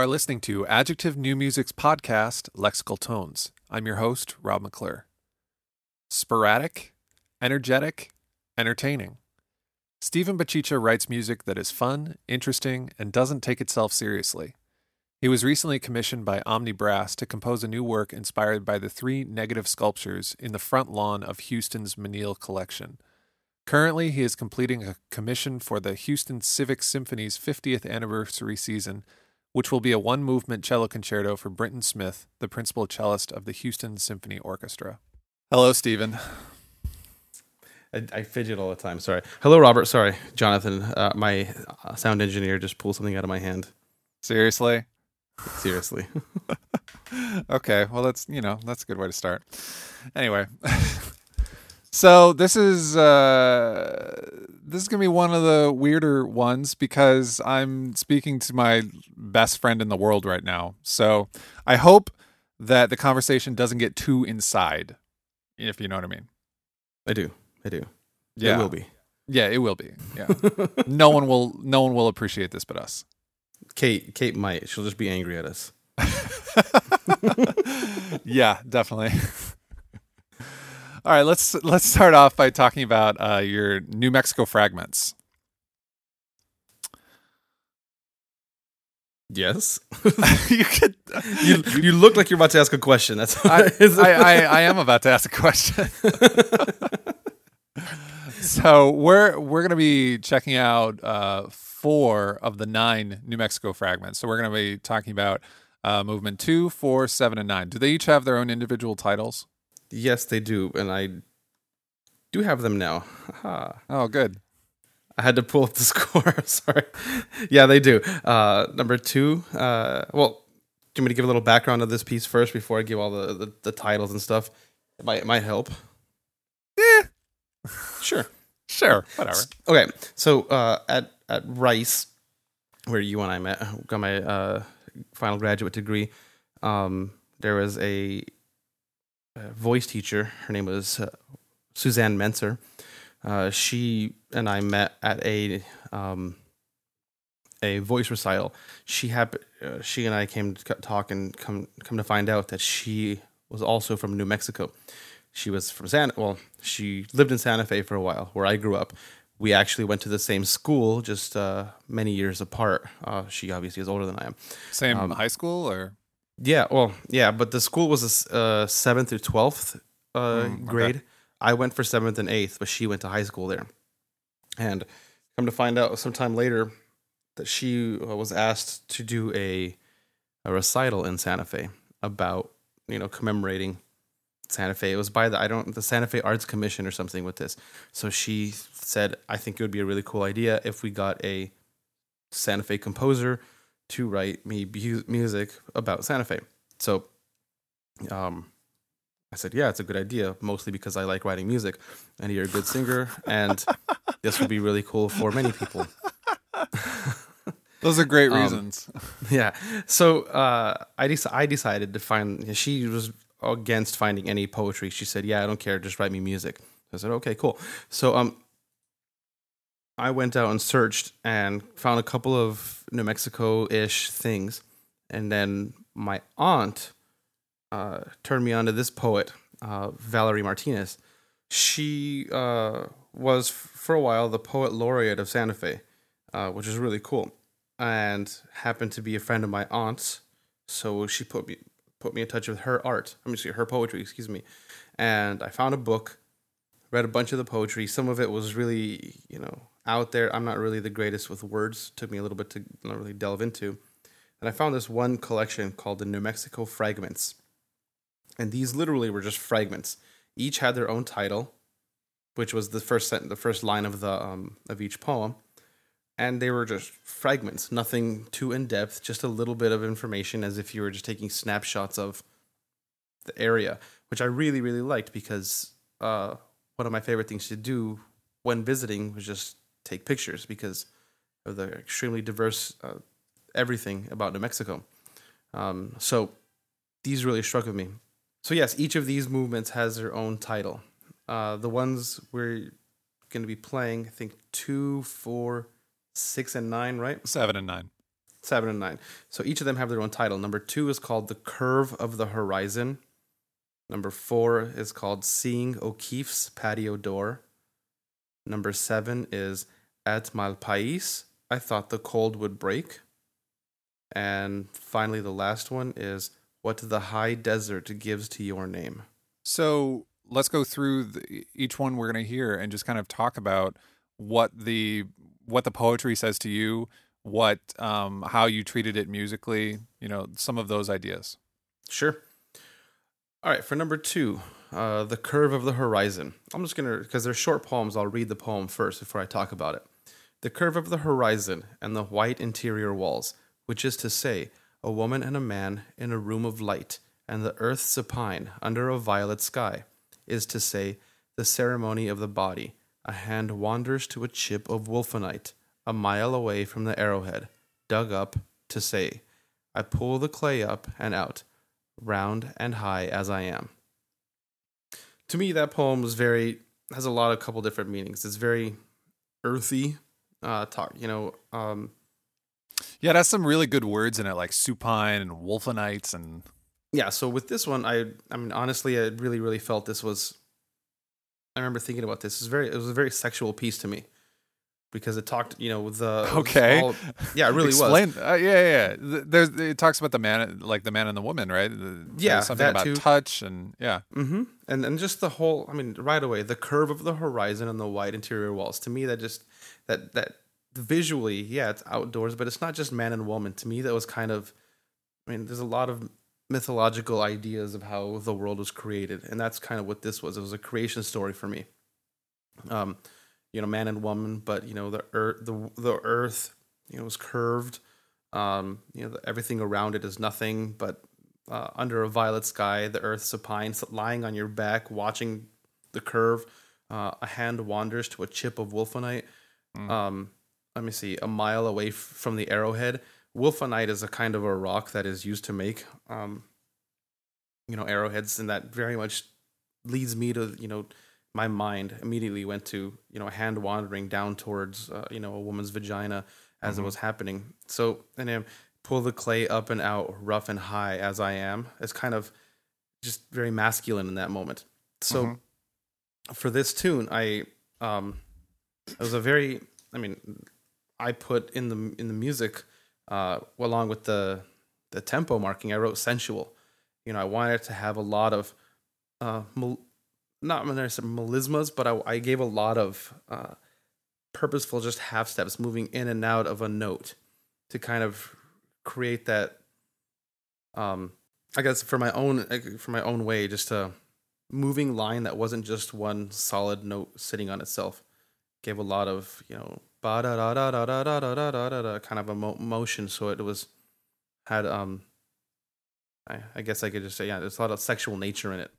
are listening to Adjective New Music's podcast, Lexical Tones. I'm your host, Rob McClure. Sporadic, energetic, entertaining. Stephen Bachicha writes music that is fun, interesting, and doesn't take itself seriously. He was recently commissioned by Omni Brass to compose a new work inspired by the three negative sculptures in the front lawn of Houston's Menil collection. Currently, he is completing a commission for the Houston Civic Symphony's 50th anniversary season, which will be a one movement cello concerto for Brinton Smith, the principal cellist of the Houston Symphony Orchestra. Hello, Stephen. I, I fidget all the time. Sorry. Hello, Robert. Sorry, Jonathan. Uh, my uh, sound engineer just pulled something out of my hand. Seriously? Seriously. okay, well that's you know that's a good way to start. Anyway, so this is uh, this is gonna be one of the weirder ones because I'm speaking to my best friend in the world right now. So I hope that the conversation doesn't get too inside, if you know what I mean. I do. I do. Yeah, It will be. Yeah, it will be. Yeah, no one will. No one will appreciate this but us. Kate. Kate might. She'll just be angry at us. yeah, definitely. All right, let's let's start off by talking about uh, your New Mexico fragments. Yes. you could. you you look like you're about to ask a question. That's I, I, I, I am about to ask a question. so we're we're gonna be checking out uh, four of the nine New Mexico fragments. So we're gonna be talking about uh, movement two, four, seven, and nine. Do they each have their own individual titles? Yes, they do, and I do have them now. Oh, good. I had to pull up the score. Sorry. Yeah, they do. Uh, number two. Uh, well, do you want me to give a little background of this piece first before I give all the, the, the titles and stuff? It might it might help. Yeah, Sure. sure, whatever. Okay. So uh, at at Rice, where you and I met, got my uh, final graduate degree. Um, there was a, a voice teacher. Her name was uh, Suzanne Menser. Uh, she and I met at a um, a voice recital. She had uh, she and I came to talk and come come to find out that she was also from New Mexico. She was from Santa. Well, she lived in Santa Fe for a while, where I grew up. We actually went to the same school, just uh, many years apart. Uh, she obviously is older than I am. Same Um, high school or Yeah, well, yeah, but the school was a uh, seventh through twelfth uh, Mm, okay. grade. I went for seventh and eighth, but she went to high school there. And come to find out, sometime later, that she uh, was asked to do a a recital in Santa Fe about you know commemorating Santa Fe. It was by the I don't the Santa Fe Arts Commission or something with this. So she said, I think it would be a really cool idea if we got a Santa Fe composer to write me bu- music about Santa Fe. So, um, I said, yeah, it's a good idea, mostly because I like writing music and you're a good singer, and this would be really cool for many people. those are great Um, reasons. yeah. So uh, I dec- I decided to find. She was against finding any poetry. She said, "Yeah, I don't care. Just write me music." I said, "Okay, cool." So um, I went out and searched and found a couple of New Mexico ish things, and then my aunt uh, turned me on to this poet, uh, Valerie Martinez. She uh, was for a while the poet laureate of Santa Fe, uh, which is really cool and happened to be a friend of my aunt's. So she put me put me in touch with her art. I mean, her poetry, excuse me. And I found a book, read a bunch of the poetry. Some of it was really, you know, out there. I'm not really the greatest with words. Took me a little bit to not really delve into. And I found this one collection called the New Mexico Fragments. And these literally were just fragments. Each had their own title, which was the first sent- the first line of the um, of each poem and they were just fragments, nothing too in depth, just a little bit of information as if you were just taking snapshots of the area, which I really, really liked because uh, one of my favorite things to do when visiting was just take pictures because of the extremely diverse uh, everything about New Mexico. Um, so these really struck with me. So, yes, each of these movements has their own title. Uh, the ones we're going to be playing, I think two, four, six and nine, right? Seven and nine. seven and nine. So each of them have their own title. Number two is called The Curve of the Horizon. Number four is called Seeing O'Keeffe's Patio Door. Number seven is At Malpais. I thought the cold would break. And finally, the last one is What the High Desert Gives to Your Name. So let's go through the, each one we're going to hear and just kind of talk about what the what the poetry says to you, what um, how you treated it musically, you know, some of those ideas. Sure. All right, for number two, uh, the curve of the horizon. I'm just gonna because they're short poems. I'll read the poem first before I talk about it. The curve of the horizon and the white interior walls, which is to say, a woman and a man in a room of light, and the earth supine under a violet sky, is to say, the ceremony of the body. A hand wanders to a chip of wulfenite, a mile away from the arrowhead, dug up to say, I pull the clay up and out, round and high as I am. To me, that poem was very has a lot of couple different meanings. It's very earthy, uh, talk. You know, um, Yeah, it has some really good words in it, like supine and wulfenites, and yeah. So with this one, I I mean honestly, I really really felt this was. I remember thinking about this. It was very it was a very sexual piece to me because it talked you know with the Okay. all- yeah it really was. Uh, yeah, yeah. yeah. There's it talks about the man, like the man and the woman, right? The- Yeah, something about too. touch and yeah. Mm-hmm. And and just the whole, I mean, right away, the curve of the horizon and the white interior walls. To me, that just that that visually, yeah, it's outdoors, but it's not just man and woman. To me, that was kind of, I mean, there's a lot of mythological ideas of how the world was created, and that's kind of what this was. It was a creation story for me. Um, you know, man and woman, but you know, the earth, the the earth, you know, was curved. Um, you know, everything around it is nothing but uh, under a violet sky, the earth supine, lying on your back, watching the curve. Uh, a hand wanders to a chip of wulfenite. Um, let me see, a mile away f- from the arrowhead. Wulfenite is a kind of a rock that is used to make, um, you know, arrowheads, and that very much leads me to, you know, my mind immediately went to, you know, a hand wandering down towards, uh, you know, a woman's vagina as it was happening. So, and then pull the clay up and out, rough and high as I am. It's kind of just very masculine in that moment. So, Mhm. for this tune, I um, it was a very, I mean, I put in the in the music, uh, along with the the tempo marking, I wrote sensual. You know, I wanted to have a lot of, uh, mel- not necessarily melismas, but I, I gave a lot of uh, purposeful just half steps, moving in and out of a note to kind of create that. Um, I guess for my own for my own way, just a moving line that wasn't just one solid note sitting on itself. Gave a lot of you know ba da da da da da da da da da da kind of a mo- motion, so it was had um. I, I guess I could just say yeah, there's a lot of sexual nature in it.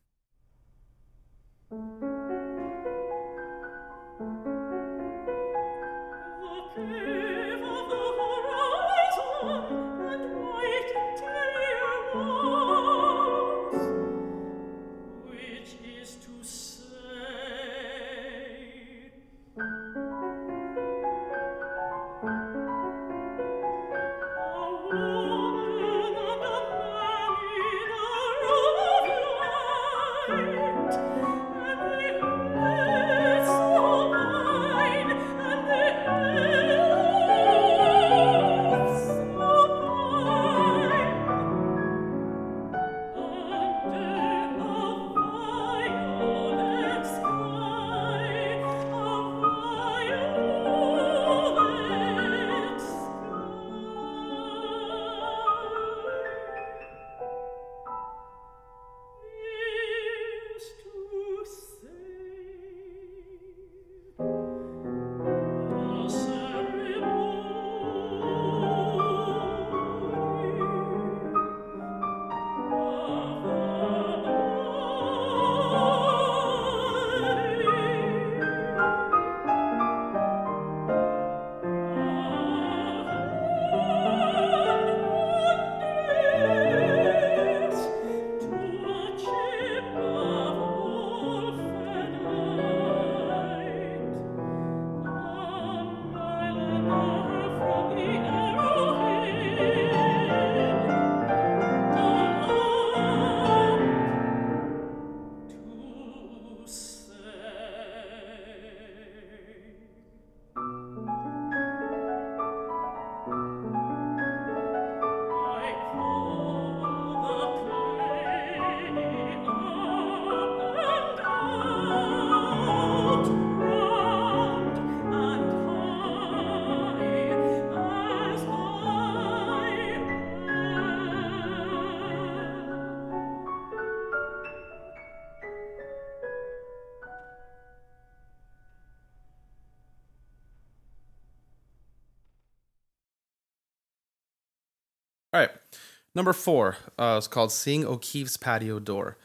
Number four uh, is called Seeing O'Keeffe's Patio Door.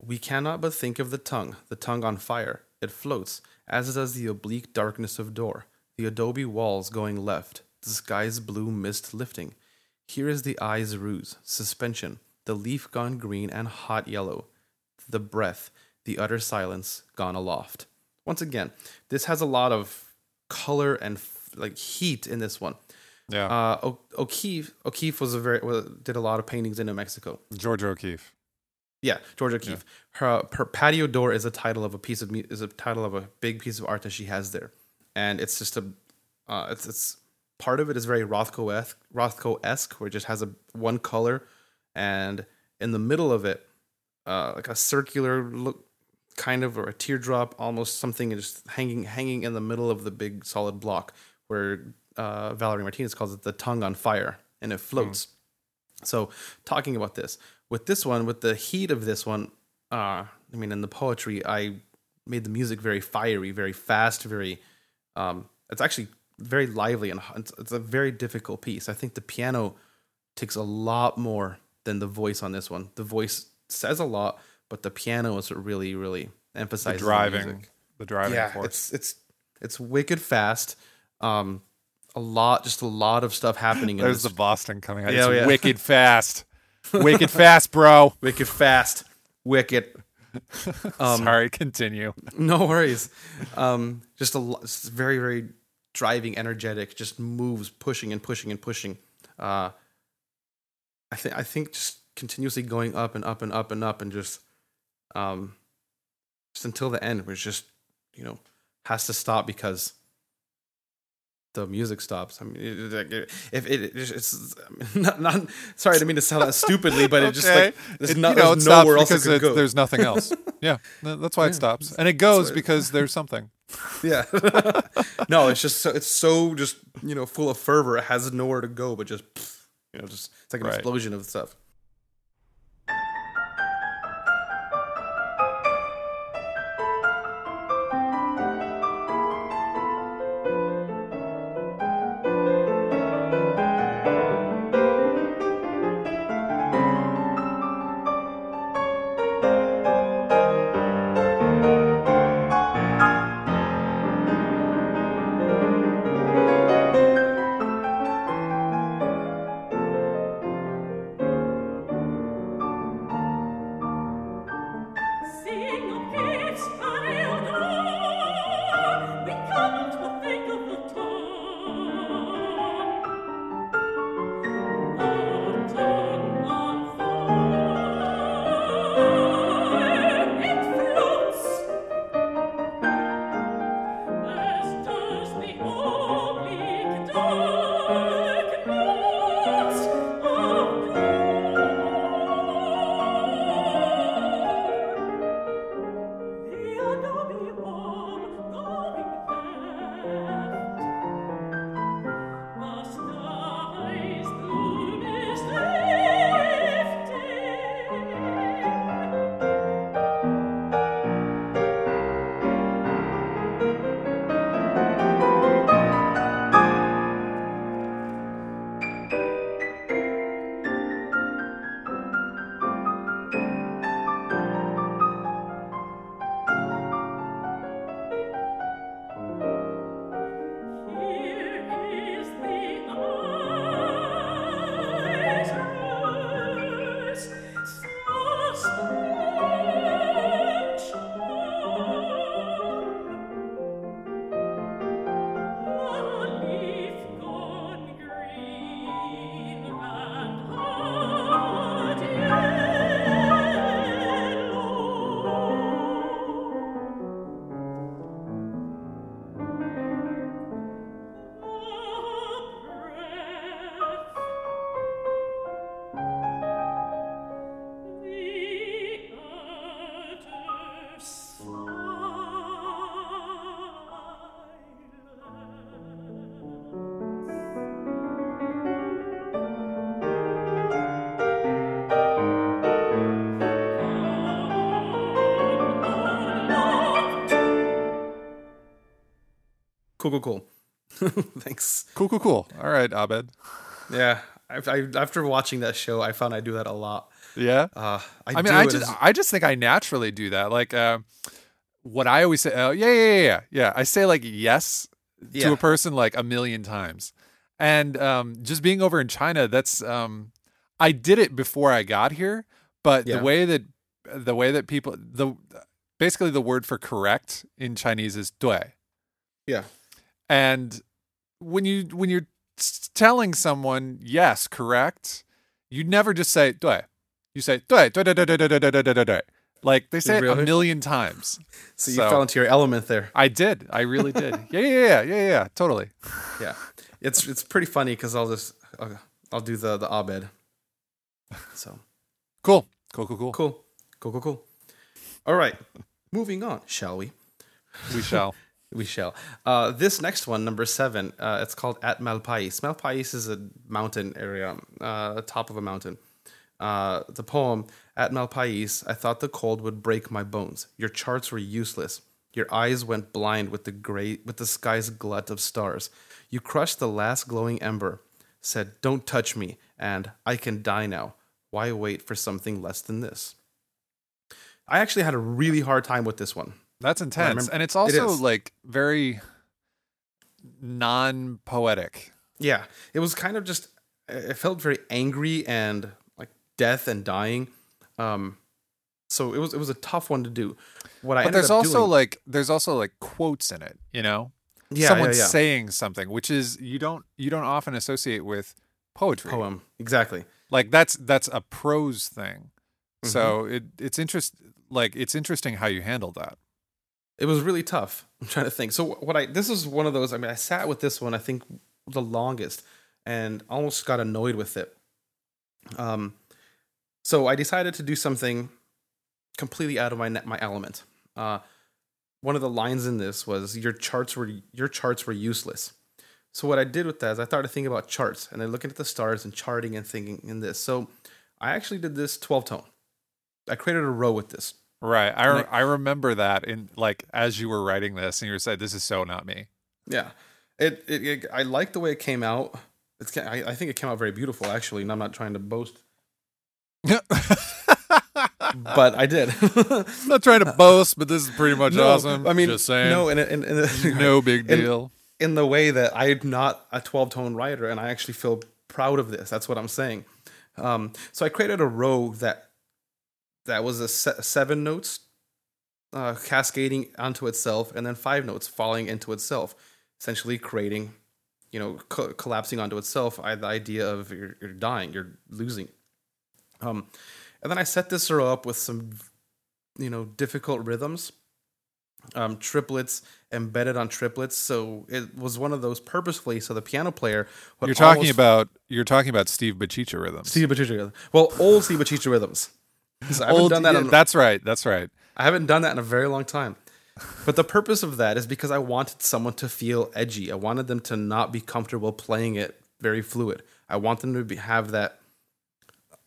We cannot but think of the tongue, the tongue on fire. It floats, as does the oblique darkness of door, the adobe walls going left, the sky's blue mist lifting. Here is the eye's ruse, suspension, the leaf gone green and hot yellow, the breath, the utter silence gone aloft. Once again, this has a lot of color and f- like heat in this one. Yeah. Uh, o- O'Keeffe O'Keeffe was a very was, did a lot of paintings in New Mexico. George O'Keeffe. Yeah, George O'Keeffe. Her her patio door is a title of a piece of is a title of a big piece of art that she has there, and it's just a uh, it's it's part of it is very Rothko esque Rothko esque where it just has a one color, and in the middle of it, uh, like a circular look kind of or a teardrop almost something just hanging hanging in the middle of the big solid block where uh, Valerie Martinez calls it the tongue on fire and it floats. So talking about this with this one with the heat of this one, uh, I mean in the poetry I made the music very fiery, very fast, very. Um, it's actually very lively and it's, it's a very difficult piece. I think the piano takes a lot more than the voice on this one. The voice says a lot, but the piano is really, really The emphasizes the driving. music. The driving Yeah, force. it's it's it's wicked fast. Um, a lot, just a lot of stuff happening. in There's the Boston coming out. Yeah, it's oh, yeah. wicked fast. wicked fast, bro. wicked fast, wicked. Um, Sorry, continue. No worries. Um, just a lot, very, very driving, energetic. Just moves, pushing and pushing and pushing. Uh, I think I think just continuously going up and up and up and up and just, um, just until the end, it's just you know has to stop because the music stops. I mean, it, it, if it, it's, not, not sorry, I mean to sound that stupidly, but it just like there's, no, you know, there's nowhere else it because go. there's nothing else. yeah, that's why it stops, and it goes because there's something. Yeah. no, it's just so it's so just you know full of fervor. It has nowhere to go, but just you know, just it's like an Right. explosion of stuff. Cool, cool, cool. Thanks. Cool, cool, cool. All right, Abed. Yeah, I, I, after watching that show, I found I do that a lot. Yeah. Uh, I, I mean, I just as- I just think I naturally do that. Like uh, what I always say, oh yeah, yeah, yeah, yeah, yeah. I say like yes to a person like a million times, and um, just being over in China, that's um, I did it before I got here, but Yeah. the way that the way that people the basically the word for correct in Chinese is dui, yeah, and when you when you're telling someone yes, correct, you never just say dui. You say dui, dui, dui, dui, dui, dui, dui, dui, dui. Like they say it a million times. so you So- fell into your element there. I did. I really did. Yeah, yeah, yeah, yeah, yeah. Totally. Yeah, it's it's pretty funny because I'll just I'll, I'll do the the abed. So Cool. Cool. Cool. Cool. cool, cool, cool, cool. All right, moving on, shall we? We shall. We shall. Uh, this next one, number seven, uh, it's called At Malpais. Malpais is a mountain area, uh, top of a mountain. Uh, the poem, At Malpais, I thought the cold would break my bones. Your charts were useless. Your eyes went blind with the great, with the sky's glut of stars. You crushed the last glowing ember, said, "Don't touch me," and "I can die now. Why wait for something less than this?" I actually had a really hard time with this one. That's intense. remember- and it's also is. like very non poetic. Yeah, it was kind of just. It felt very angry and like death and dying. Um, so it was it was a tough one to do. What I But there's also doing, like there's also like quotes in it, you know? yeah, Someone yeah, yeah. saying something, which is you don't you don't often associate with poetry. poem exactly. Like that's that's a prose thing. Mm-hmm. So it it's interest like it's interesting how you handle that. It was really tough. I'm trying to think. So what I this is one of those. I mean, I sat with this one. I think the longest, and almost got annoyed with it. Um, so I decided to do something completely out of my net, my element. Uh, one of the lines in this was your charts were your charts were useless. So what I did with that is I started thinking about charts and then looking at the stars and charting and thinking in this. So I actually did this 12 tone. I created a row with this. Right. I, And I remember that in like as you were writing this and you were saying this is so not me. Yeah, it, it, it I like the way it came out. It's I, I think it came out very beautiful actually, and I'm not trying to boast, but I did. I'm not trying to boast, but this is pretty much No, awesome. I mean, just saying. no, in, in, in, no big in- deal. in the way that I'm not a 12 tone writer, and I actually feel proud of this. That's what I'm saying. Um, so I created a row that that was a se- seven notes uh, cascading onto itself, and then five notes falling into itself, essentially creating, you know, co- collapsing onto itself. I, the idea of you're, you're dying, you're losing. Um, and then I set this row up with some, you know, difficult rhythms, um, triplets embedded on triplets. So it was one of those purposefully. So the piano player, You're talking about you're talking about Steve Bachicha rhythms. Steve Bachicha rhythms. Well, old Steve Bachicha rhythms. So I haven't done that. yeah, in, that's right. That's right. I haven't done that in a very long time. But the purpose of that is because I wanted someone to feel edgy. I wanted them to not be comfortable playing it very fluid. I want them to be, have that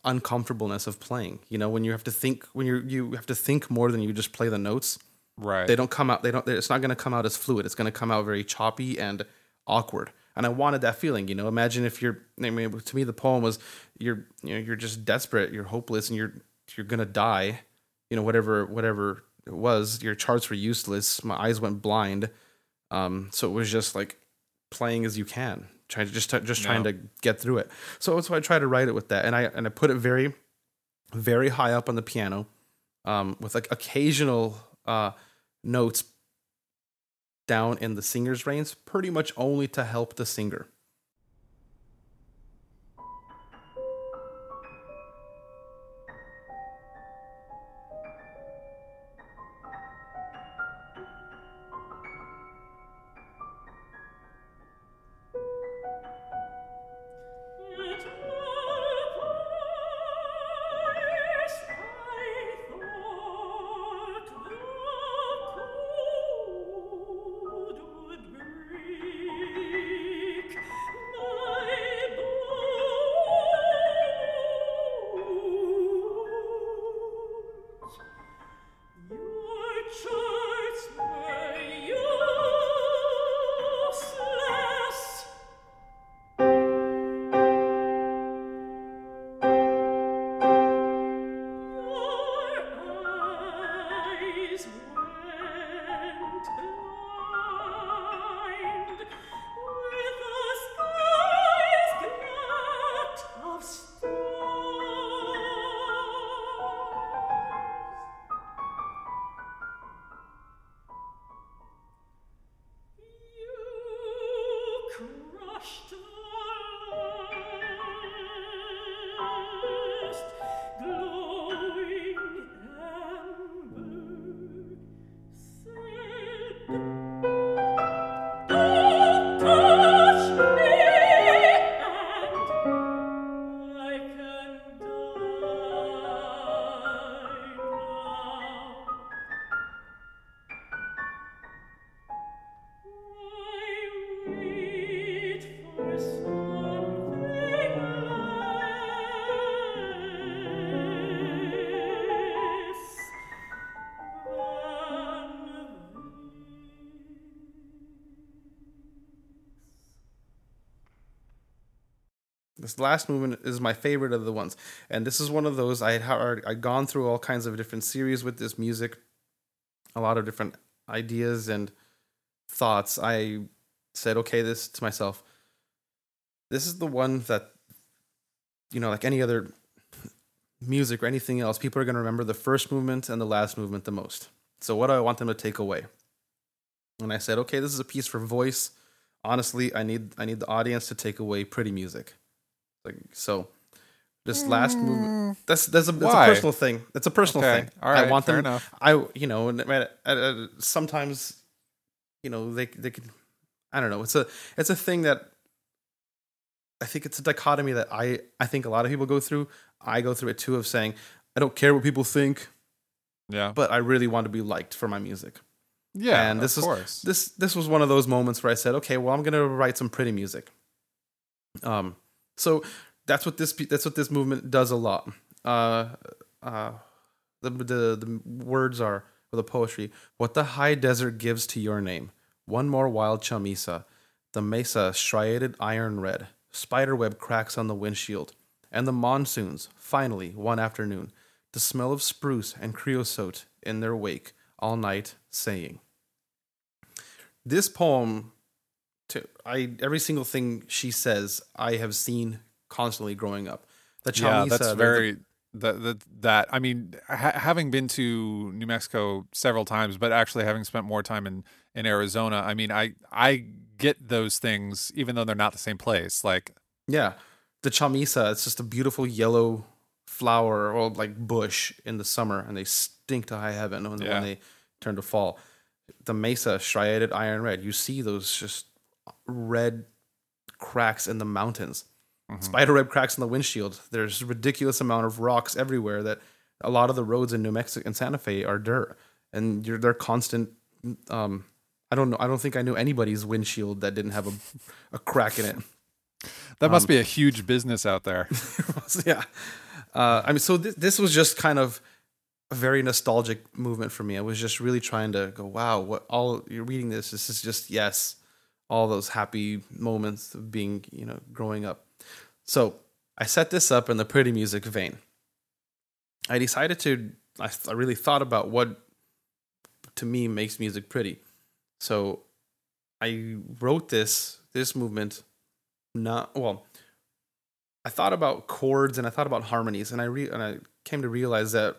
uncomfortableness of playing. You know, when you have to think, when you you have to think more than you just play the notes. Right. They don't come out. They don't. It's not going to come out as fluid. It's going to come out very choppy and awkward. And I wanted that feeling. You know, imagine if you're. I mean, to me, the poem was you're. You know, you're just desperate. You're hopeless, and you're you're gonna die. You know, whatever whatever it was. Your charts were useless. My eyes went blind. Um, so it was just like playing as you can, trying to just just trying Yeah. to get through it. So so I try to write it with that, and I and I put it very, very high up on the piano, um, with like occasional uh, notes down in the singer's range, pretty much only to help the singer. This last movement is my favorite of the ones, and this is one of those I had I'd gone through all kinds of different series with this music, a lot of different ideas and thoughts. I said, okay, this to myself. This is the one that, you know, like any other music or anything else, people are going to remember the first movement and the last movement the most. So, what do I want them to take away? And I said, okay, this is a piece for voice. Honestly, I need I need the audience to take away pretty music. Like so, this last movement. That's that's a, that's a personal thing. That's a personal Okay. thing. All right, I want fair them. enough. I you know and, uh, uh, sometimes you know they they could. I don't know. It's a it's a thing that I think it's a dichotomy that I I think a lot of people go through. I go through it too of saying I don't care what people think, Yeah. but I really want to be liked for my music. Yeah. and this of is course. this this was one of those moments where I said, okay, well, I'm gonna write some pretty music. Um, so that's what this that's what this movement does a lot. Uh, uh, the the the words are or the poetry. What the high desert gives to your name. One more wild chamisa. The mesa striated iron red. Spiderweb cracks on the windshield. And the monsoons, finally, one afternoon, the smell of spruce and creosote in their wake all night, saying. This poem, to I every single thing she says, I have seen constantly growing up. The yeah, that's the- very that that that I mean, ha- having been to New Mexico several times, but actually having spent more time in in Arizona, I mean, I I get those things even though they're not the same place. Like, Yeah, the chamisa. It's just a beautiful yellow flower or like bush in the summer, and they stink to high heaven when, Yeah. when they turn to fall. The mesa striated iron red. You see those just red cracks in the mountains. Mhm. Spiderweb cracks in the windshield. There's a ridiculous amount of rocks everywhere. That a lot of the roads in New Mexico and Santa Fe are dirt, and you're they're constant. Um, I don't know. I don't think I knew anybody's windshield that didn't have a, a crack in it. that must Um, be a huge business out there. yeah. Uh, I mean, so th- this was just kind of a very nostalgic movement for me. I was just really trying to go, wow, what all you're reading this. This is just yes, all those happy moments of being, you know, growing up. So I set this up in the pretty music vein. I decided to. I, I really thought about what to me makes music pretty. So I wrote this this movement not well I thought about chords and I thought about harmonies, and I re- and I came to realize that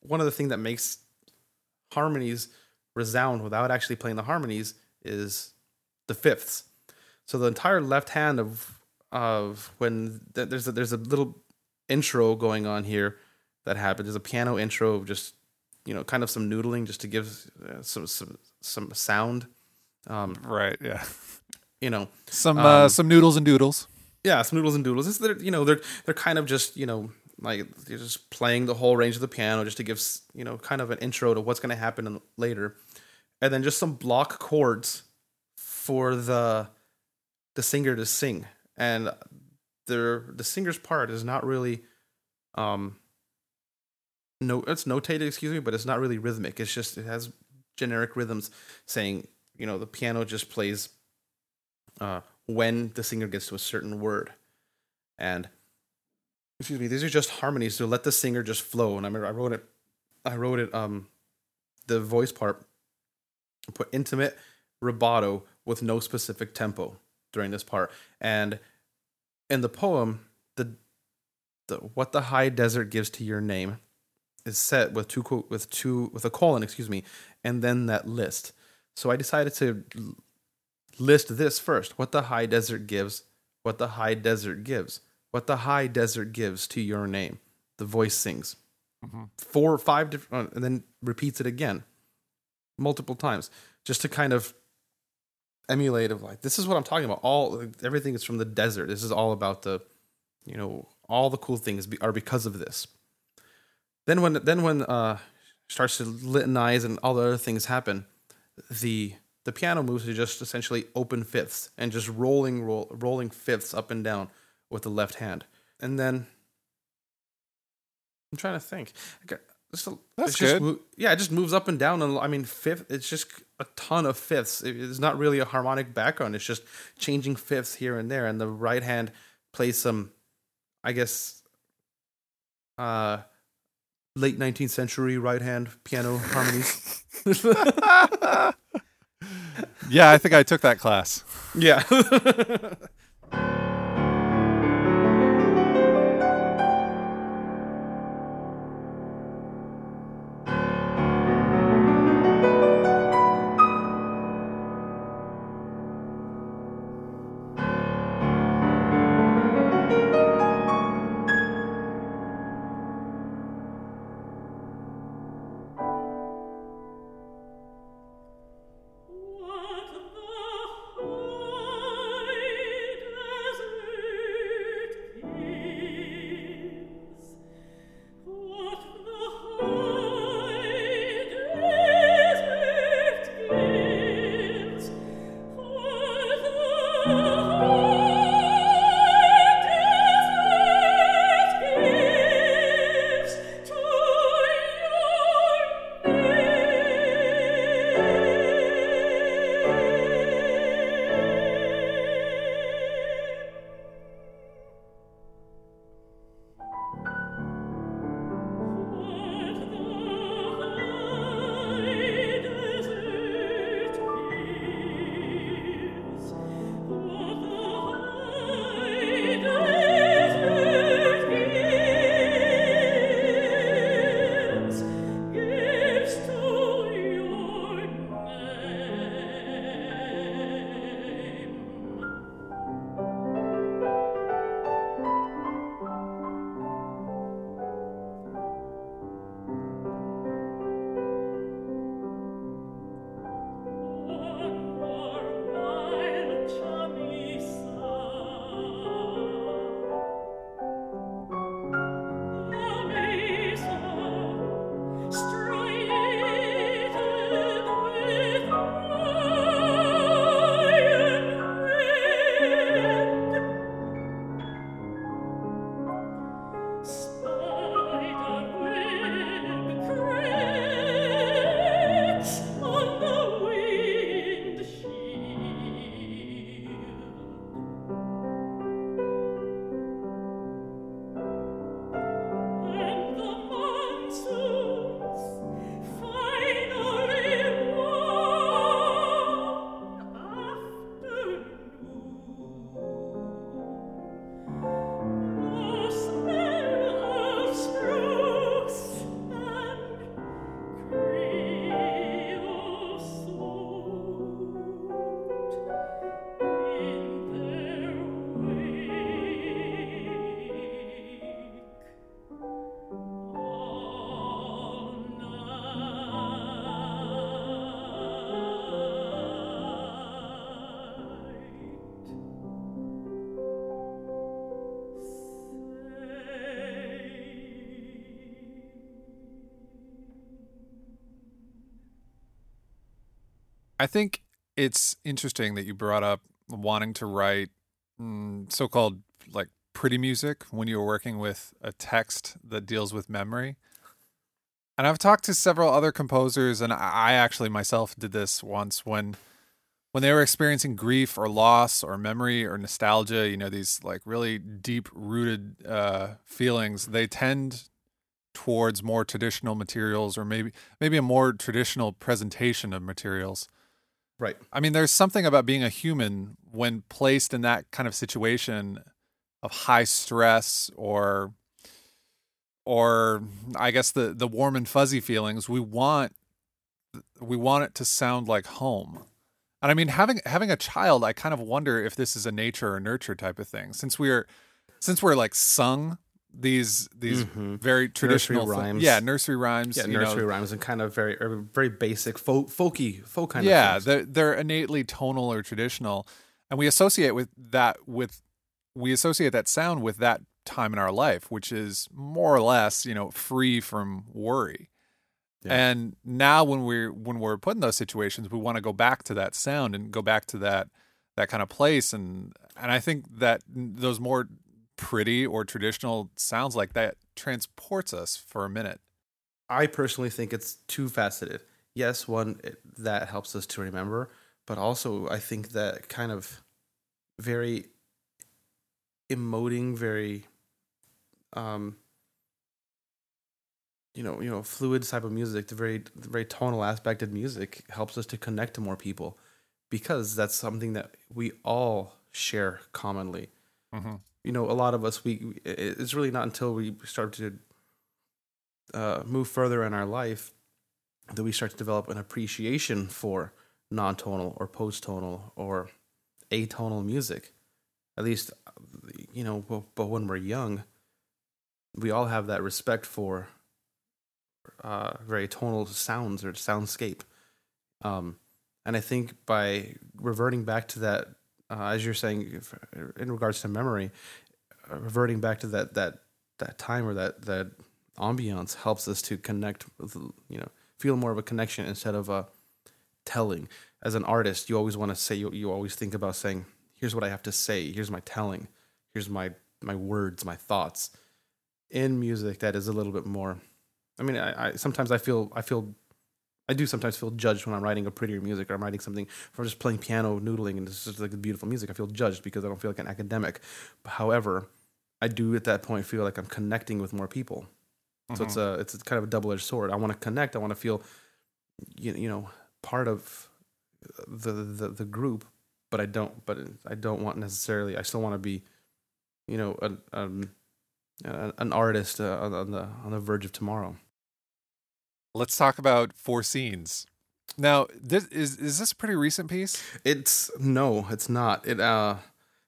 one of the things that makes harmonies resound without actually playing the harmonies is the fifths. So the entire left hand of of when th- there's a, there's a little intro going on here that happens. There's a piano intro of just you know kind of some noodling just to give uh, some some some sound. Um, right. Yeah. you know, Some uh, Um, some noodles and doodles. yeah, some noodles and doodles. It's they're you know they're they're kind of just you know like they're just playing the whole range of the piano just to give you know kind of an intro to what's going to happen later, and then just some block chords for the the singer to sing, and the the singer's part is not really um no it's notated excuse me but it's not really rhythmic. It's just it has generic rhythms saying you know the piano just plays uh when the singer gets to a certain word. And excuse me these are just harmonies to let the singer just flow. And i i wrote it i wrote it um the voice part put intimate rubato with no specific tempo during this part. And in the poem the the what the high desert gives to your name is set with two with two with a colon excuse me and then that list. So i decided to list this first what the high desert gives what the high desert gives what the high desert gives to your name. The voice sings. Mhm. four or five different and then repeats it again multiple times just to kind of emulate of like this is what I'm talking about. All everything is from the desert. This is all about the, you know, all the cool things are because of this. Then when then when uh starts to litanize and all the other things happen, the the piano moves to just essentially open fifths and just rolling roll, rolling fifths up and down with the left hand, and then I'm trying to think. Just a, That's it's just good. mo- yeah, it just moves up and down, and I mean fifth. It's just a ton of fifths. It's not really a harmonic background. It's just changing fifths here and there, and the right hand plays some, I guess, uh, late 19th century right hand piano harmonies. Yeah, I think I took that class. yeah. I think it's interesting that you brought up wanting to write mm, so-called like pretty music when you were working with a text that deals with memory. And I've talked to several other composers, and I actually myself did this once when when they were experiencing grief or loss or memory or nostalgia. You know, these like really deep-rooted uh, feelings. They tend towards more traditional materials, or maybe maybe a more traditional presentation of materials. Right. I mean, there's something about being a human when placed in that kind of situation of high stress or or I guess the the warm and fuzzy feelings. We want we want it to sound like home. And I mean, having having a child, I kind of wonder if this is a nature or nurture type of thing. Since we're since we're like sung these these Mhm. very traditional thi- rhymes. yeah, nursery rhymes. Yeah, you know, nursery rhymes and kind of very er, very basic folk, folky folk kind yeah, of things. they're they're innately tonal or traditional, and we associate with that with we associate that sound with that time in our life, which is more or less you know free from worry. Yeah. And now when we're when we're put in those situations, we want to go back to that sound and go back to that that kind of place, and and I think that those more pretty or traditional sounds like that transports us for a minute. I personally think it's two faceted. Yes, one it, that helps us to remember, but also I think that kind of very emoting, very um you know, you know, fluid type of music, the very the very tonal aspect of music helps us to connect to more people because that's something that we all share commonly Mm-hmm. You know, a lot of us, we it's really not until we start to uh, move further in our life that we start to develop an appreciation for non-tonal or post-tonal or atonal music. At least, you know, but, but when we're young, we all have that respect for uh, very tonal sounds or soundscape. Um, and I think by reverting back to that uh, as you're saying, in regards to memory, uh, reverting back to that that that time or that that ambiance helps us to connect with you know feel more of a connection instead of a telling. As an artist, you always want to say you you always think about saying, "Here's what I have to say. Here's my telling. Here's my my words, my thoughts." In music, that is a little bit more. I mean, I, I sometimes I feel I feel I do sometimes feel judged when I'm writing a prettier music or I'm writing something from just playing piano, noodling, and it's just like beautiful music. I feel judged because I don't feel like an academic. However, I do at that point feel like I'm connecting with more people. So it's a it's a kind of a double edged sword. I want to connect. I want to feel, you, you know, part of the, the the group, but I don't. But I don't want necessarily. I still want to be, you know, an um, an artist uh, on the on the verge of tomorrow. Let's talk about Four Scenes. Now, this is is this a pretty recent piece? It's no, it's not. It uh,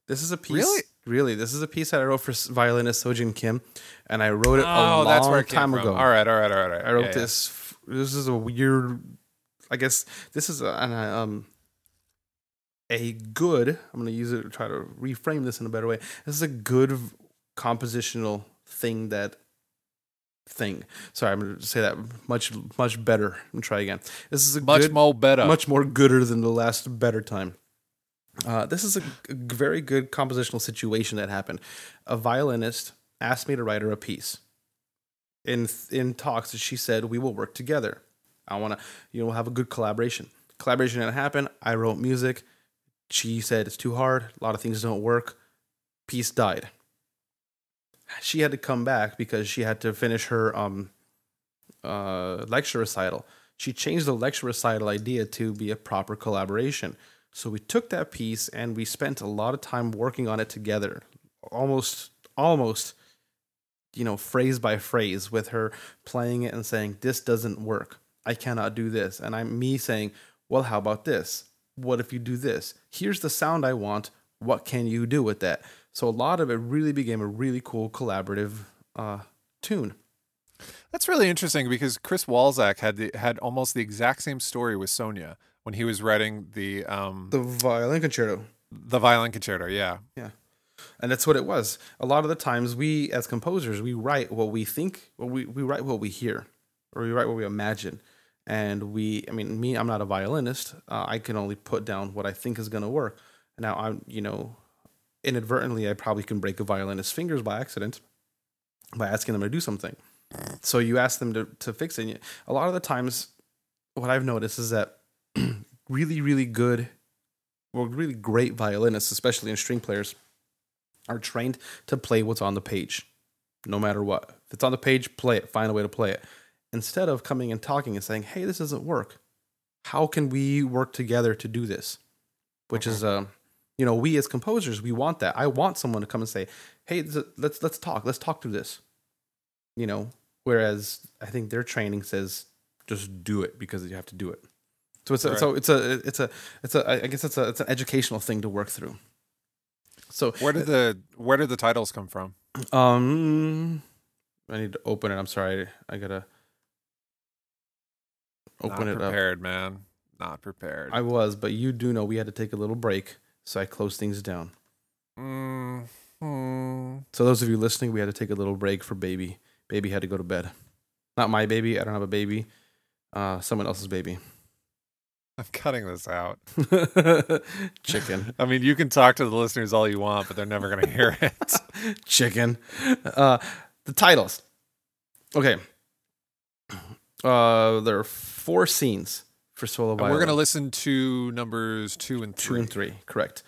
this is a piece. Really? Really, this is a piece that I wrote for violinist Sojin Kim, and I wrote it a Oh, long that's where it time ago. All right, all right, all right. all right. I wrote Yeah, yeah. this. f- This is a weird. I guess this is a, an, uh, um a good. I'm going to use it. Try to reframe this in a better way. This is a good compositional thing that thing. Sorry, I'm going to say that much much better. and try again. This is a much good, more better. much more gooder than the last better time. Uh, this is a, a very good compositional situation that happened. A violinist asked me to write her a piece. In in talks, she said we will work together. I want to, you know, we'll have a good collaboration. Collaboration didn't happen. I wrote music. She said it's too hard. A lot of things don't work. Piece died. She had to come back because she had to finish her um uh lecture recital. She changed the lecture recital idea to be a proper collaboration. So we took that piece and we spent a lot of time working on it together. Almost almost you know, phrase by phrase with her playing it and saying this doesn't work. I cannot do this. And I'm me saying, "Well, how about this? What if you do this? Here's the sound I want. What can you do with that?" So a lot of it really became a really cool collaborative uh tune. That's really interesting because Chris Walzak had the, had almost the exact same story with Sonia when he was writing the um The violin concerto. the violin concerto. Yeah, yeah, and that's what it was a lot of the times we as composers we write what we think what we, we write what we hear or we write what we imagine and we i mean me i'm not a violinist uh, i can only put down what i think is going to work now i'm you know inadvertently i probably can break a violinist's fingers by accident by asking them to do something so you ask them to, to fix it a lot of the times what i've noticed is that really really good well really great violinists especially in string players are trained to play what's on the page, no matter what. If it's on the page, play it. Find a way to play it. Instead of coming and talking and saying, "Hey, this doesn't work. How can we work together to do this?" Which is, uh, you know, we as composers, we want that. I want someone to come and say, "Hey, let's let's talk. Let's talk through this." You know, whereas I think their training says, "Just do it because you have to do it." So it's a, Right. so it's a it's a it's a I guess it's a it's an educational thing to work through. So where did the where did the titles come from? Um, I need to open it. I'm sorry. I gotta open Not it up. prepared, man. Not prepared. I was, but you do know we had to take a little break, so I closed things down. Mm, hmm. So those of you listening, we had to take a little break for baby. Baby had to go to bed. Not my baby. I don't have a baby. Uh, someone else's baby. I'm cutting this out. Chicken. I mean, you can talk to the listeners all you want, but they're never going to hear it. Chicken. Uh, the titles. Okay. Uh, there are four scenes for solo And we're going to listen to numbers two and three. two and three. Correct.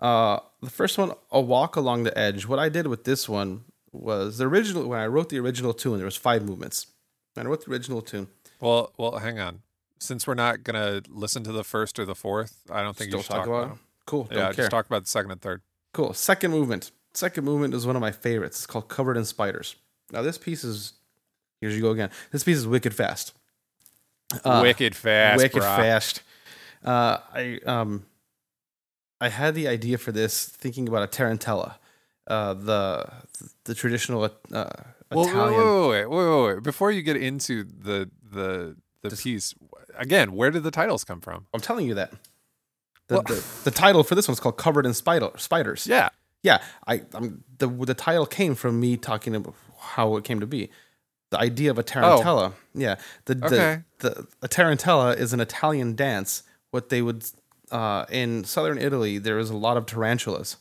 Uh, the first one, a walk along the edge. What I did with this one was the original. When I wrote the original tune, there was five movements. I wrote the original tune. Well, well, hang on. Since we're not going to listen to the first or the fourth, I don't think Still you should talk, about, it. them. Cool. Don't Yeah, care. just talk about the second and third. Cool. Second movement. Second movement is one of my favorites. It's called Covered in Spiders. Now this piece is here you go again. This piece is wicked fast. Uh, wicked fast. wicked brah. fast. Uh, I um, I had the idea for this thinking about a tarantella, uh, the the traditional uh, Well, Italian. wait, wait, wait, wait. Before you get into the the the piece, again, where did the titles come from? I'm telling you that. The, Well- the, the title for this one's called "Covered in Spider Spiders." Yeah. yeah. I I'm, the the title came from me talking about how it came to be. The idea of a tarantella. Yeah. The, the, Okay. the a tarantella is an Italian dance. What they would uh, in southern Italy, there is a lot of tarantulas,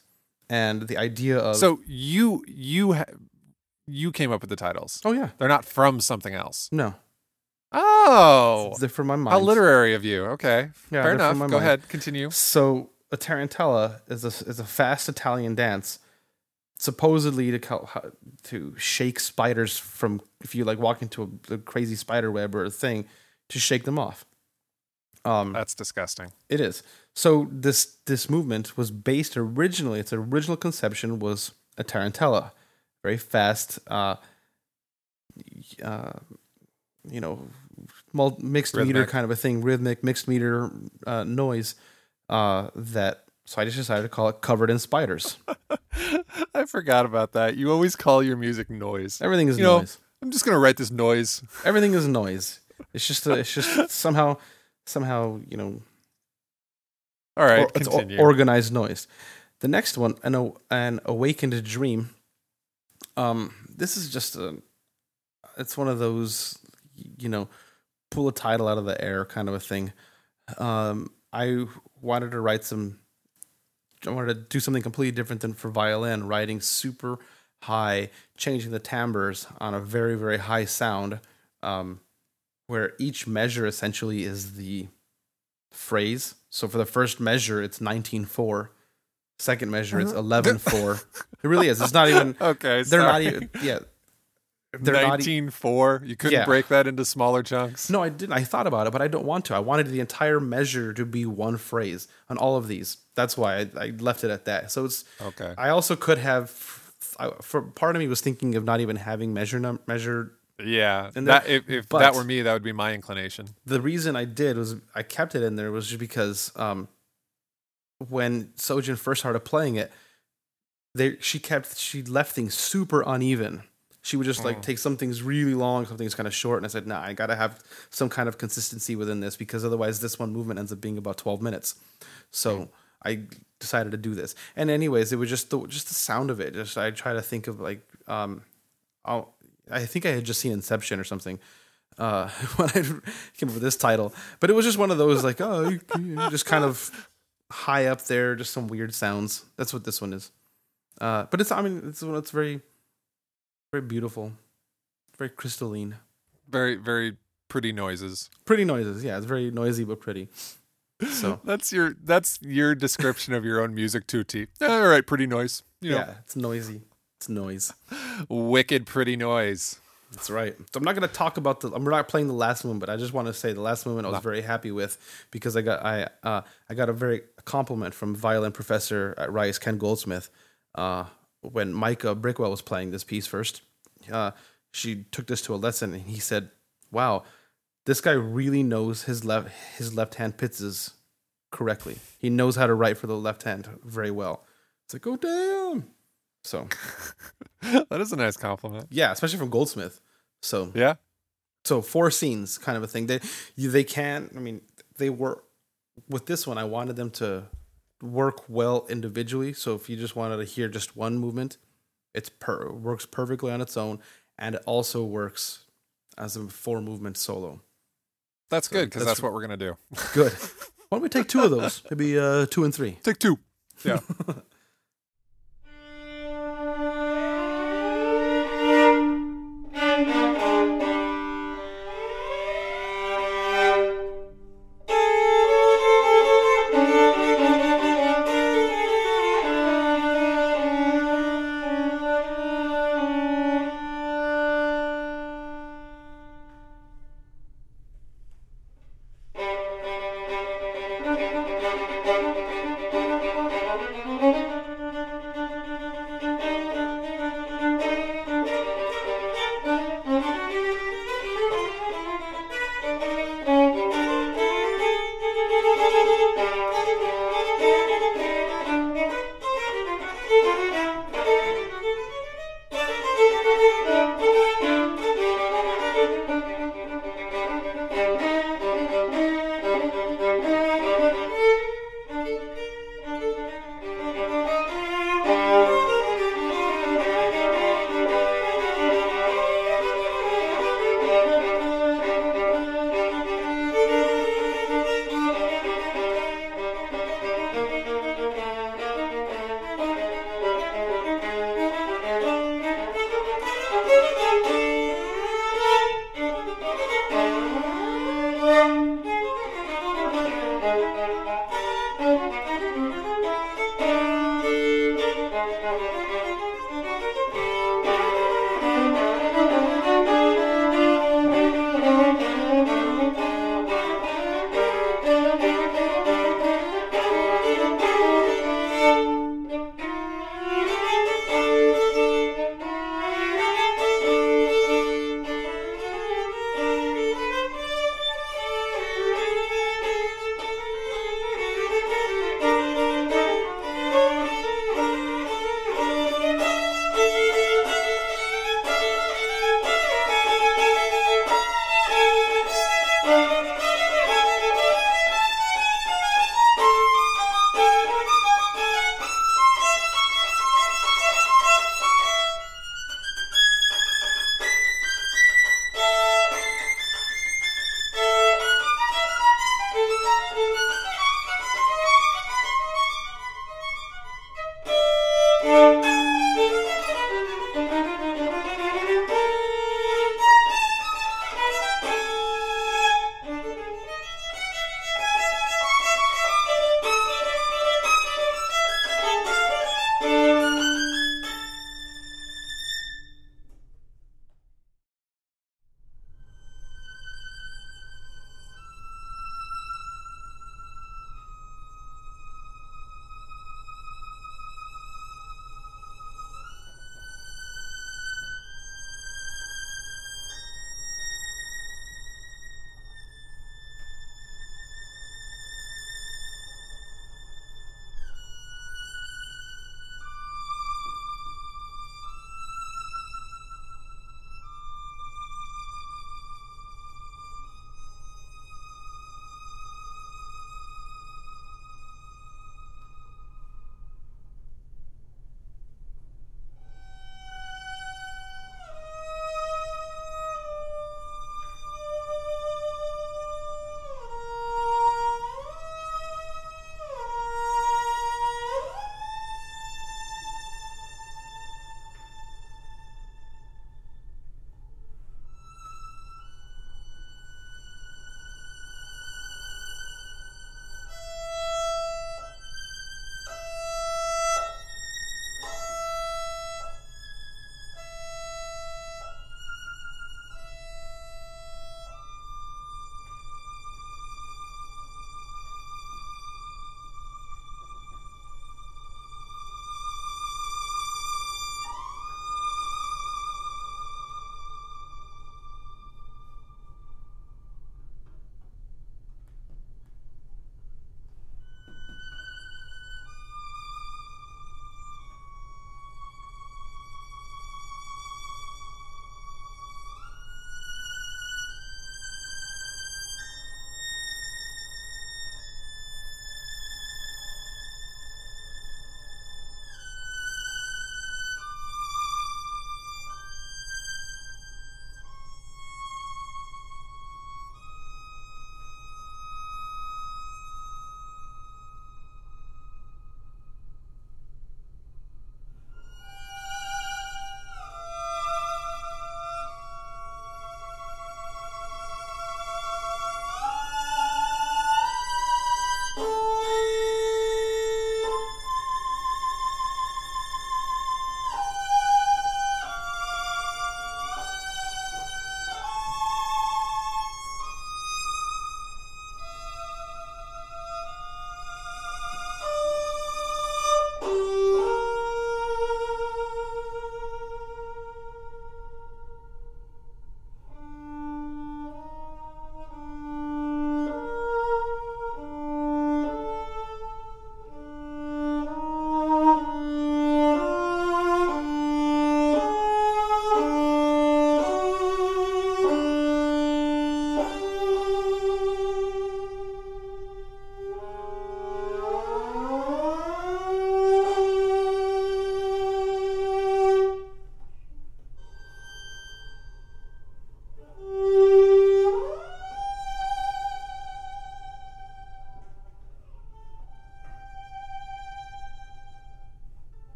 and the idea of So you you ha- you came up with the titles. oh yeah They're not from something else. no Oh, they're from my mind. how literary of you. Okay, Yeah, fair enough. Go mind. ahead, continue. So a tarantella is a is a fast Italian dance, supposedly to to shake spiders from if you like walk into a, a crazy spider web or a thing to shake them off. Um, That's disgusting. it is. So this this movement was based originally. Its original conception was a tarantella, very fast. Uh, uh, you know, mixed meter kind of a thing, rhythmic mixed meter uh, noise. Uh, that so I just decided to call it "Covered in Spiders." I forgot about that. You always call your music noise. Everything is You know, noise. I'm just gonna write this noise. Everything is noise. It's just a, it's just somehow somehow you know All right, or- it's o- organized noise. The next one, an o- an awakened dream. Um, this is just a. It's one of those, you know, pull a title out of the air kind of a thing. Um, I wanted to write some. I wanted to do something completely different than for violin, writing super high, changing the timbres on a very very high sound, um, where each measure essentially is the phrase. So for the first measure, it's 19.4. Second measure, it's 11.4. it really is. It's not even. okay, They're not even. Yeah. They're not. e- Nineteen four. You couldn't Yeah. break that into smaller chunks. No, I didn't. I thought about it, but I don't want to. I wanted the entire measure to be one phrase on all of these. That's why I, I left it at that. So it's. Okay. I also could have. I, for part of me was thinking of not even having measure num measure. Yeah. And that if, if that were me, that would be my inclination. The reason I did was I kept it in there was just because um, when Sojin first started playing it, they she kept she left things super uneven. She would just like take some things really long, some things kind of short, and I said, "Nah, I gotta have some kind of consistency within this because otherwise, this one movement ends up being about twelve minutes." So I decided to do this. And anyways, it was just the just the sound of it. Just I try to think of like um, I'll, I think I had just seen Inception or something uh, when I came up with this title, but it was just one of those like oh, you- you- just kind of high up there, just some weird sounds. That's what this one is. Uh, but it's I mean it's it's very very beautiful, very crystalline, Very very pretty noises. pretty noises. Yeah, it's very noisy but pretty. So That's your that's your description of your own music too, T. All right, pretty noise. You know, yeah, it's noisy. It's noise. wicked pretty noise. That's right. So I'm not going to talk about the. I'm not playing the last one, but I just want to say the last movement I was very happy with because I got I uh, I got a very compliment from violin professor at Rice, Ken Goldsmith, uh, when Micah Brickwell was playing this piece first. Uh, she took this to a lesson, and he said, "Wow, this guy really knows his left his left hand pizzas correctly. He knows how to write for the left hand very well." It's like, oh damn. So that is a nice compliment. yeah, especially from Goldsmith. So Yeah. so four scenes kind of a thing. They they can. I mean, they were with this one. I wanted them to work well individually. So if you just wanted to hear just one movement, it's per works perfectly on its own, and it also works as a four movement solo. That's good because that's- that's what we're gonna do. Good. Why don't we take two of those? Maybe uh, two and three. Take two. Yeah.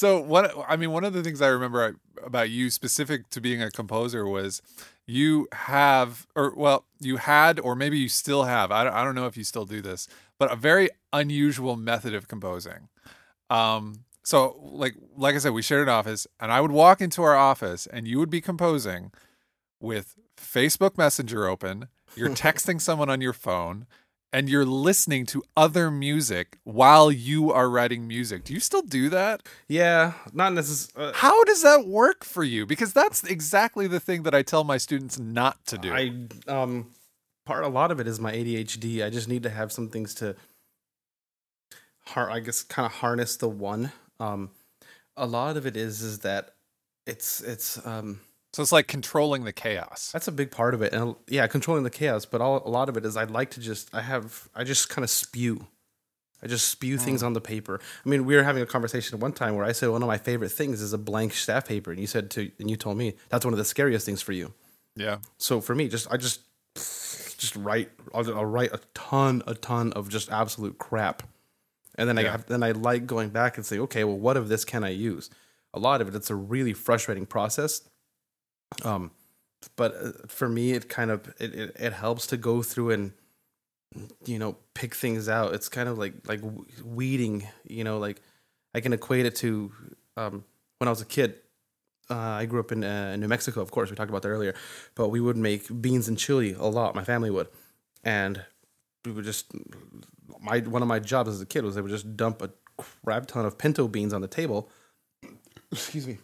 So what I mean, one of the things I remember about you specific to being a composer was you have, or well, you had, or maybe you still have. I don't, I don't know if you still do this, but a very unusual method of composing. Um, so like like I said, we shared an office, and I would walk into our office, and you would be composing with Facebook Messenger open. You're texting someone on your phone and you're listening to other music while you are writing music. Do you still do that? Yeah, not necessarily. Uh, How does that work for you? Because that's exactly the thing that I tell my students not to do. I um part a lot of it is my ADHD. I just need to have some things to har- I guess kind of harness the one. Um a lot of it is is that it's it's um so it's like controlling the chaos. that's a big part of it. And yeah, controlling the chaos, but all, a lot of it is I'd like to just I have I just kind of spew. I just spew mm. things on the paper. I mean, we were having a conversation one time where I said one of my favorite things is a blank staff paper, and you said to and you told me that's one of the scariest things for you. Yeah. So for me, just I just just write. I'll, I'll write a ton, a ton of just absolute crap, and then I have, then I like going back and say, okay, well, what of this can I use? A lot of it, it's a really frustrating process. Um, but uh, for me, it kind of it, it, it helps to go through and you know pick things out. It's kind of like like weeding. You know, like I can equate it to um, when I was a kid. Uh, I grew up in uh, New Mexico, of course. We talked about that earlier, but we would make beans and chili a lot. My family would, and we would just my one of my jobs as a kid was they would just dump a crap ton of pinto beans on the table. Excuse me,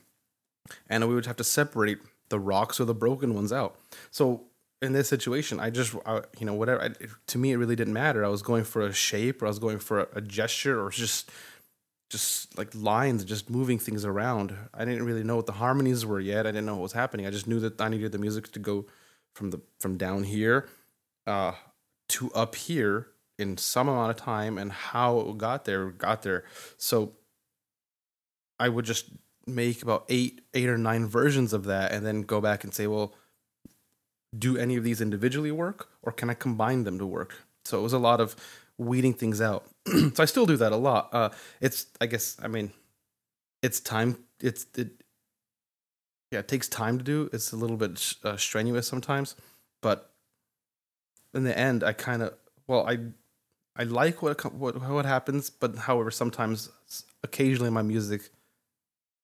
and we would have to separate the rocks or the broken ones out. So in this situation, I just I, you know whatever. I, to me, it really didn't matter. I was going for a shape, or I was going for a, a gesture, or just just like lines, just moving things around. I didn't really know what the harmonies were yet. I didn't know what was happening. I just knew that I needed the music to go from the from down here uh, to up here in some amount of time, and how it got there got there. So I would just make about eight eight or nine versions of that, and then go back and say, well, do any of these individually work, or can I combine them to work? So it was a lot of weeding things out. so I still do that a lot. Uh, it's I guess I mean, it's time. It's it. Yeah, it takes time to do. It's a little bit uh, strenuous sometimes, but in the end, I kind of well, I I like what what what happens, but however, sometimes occasionally my music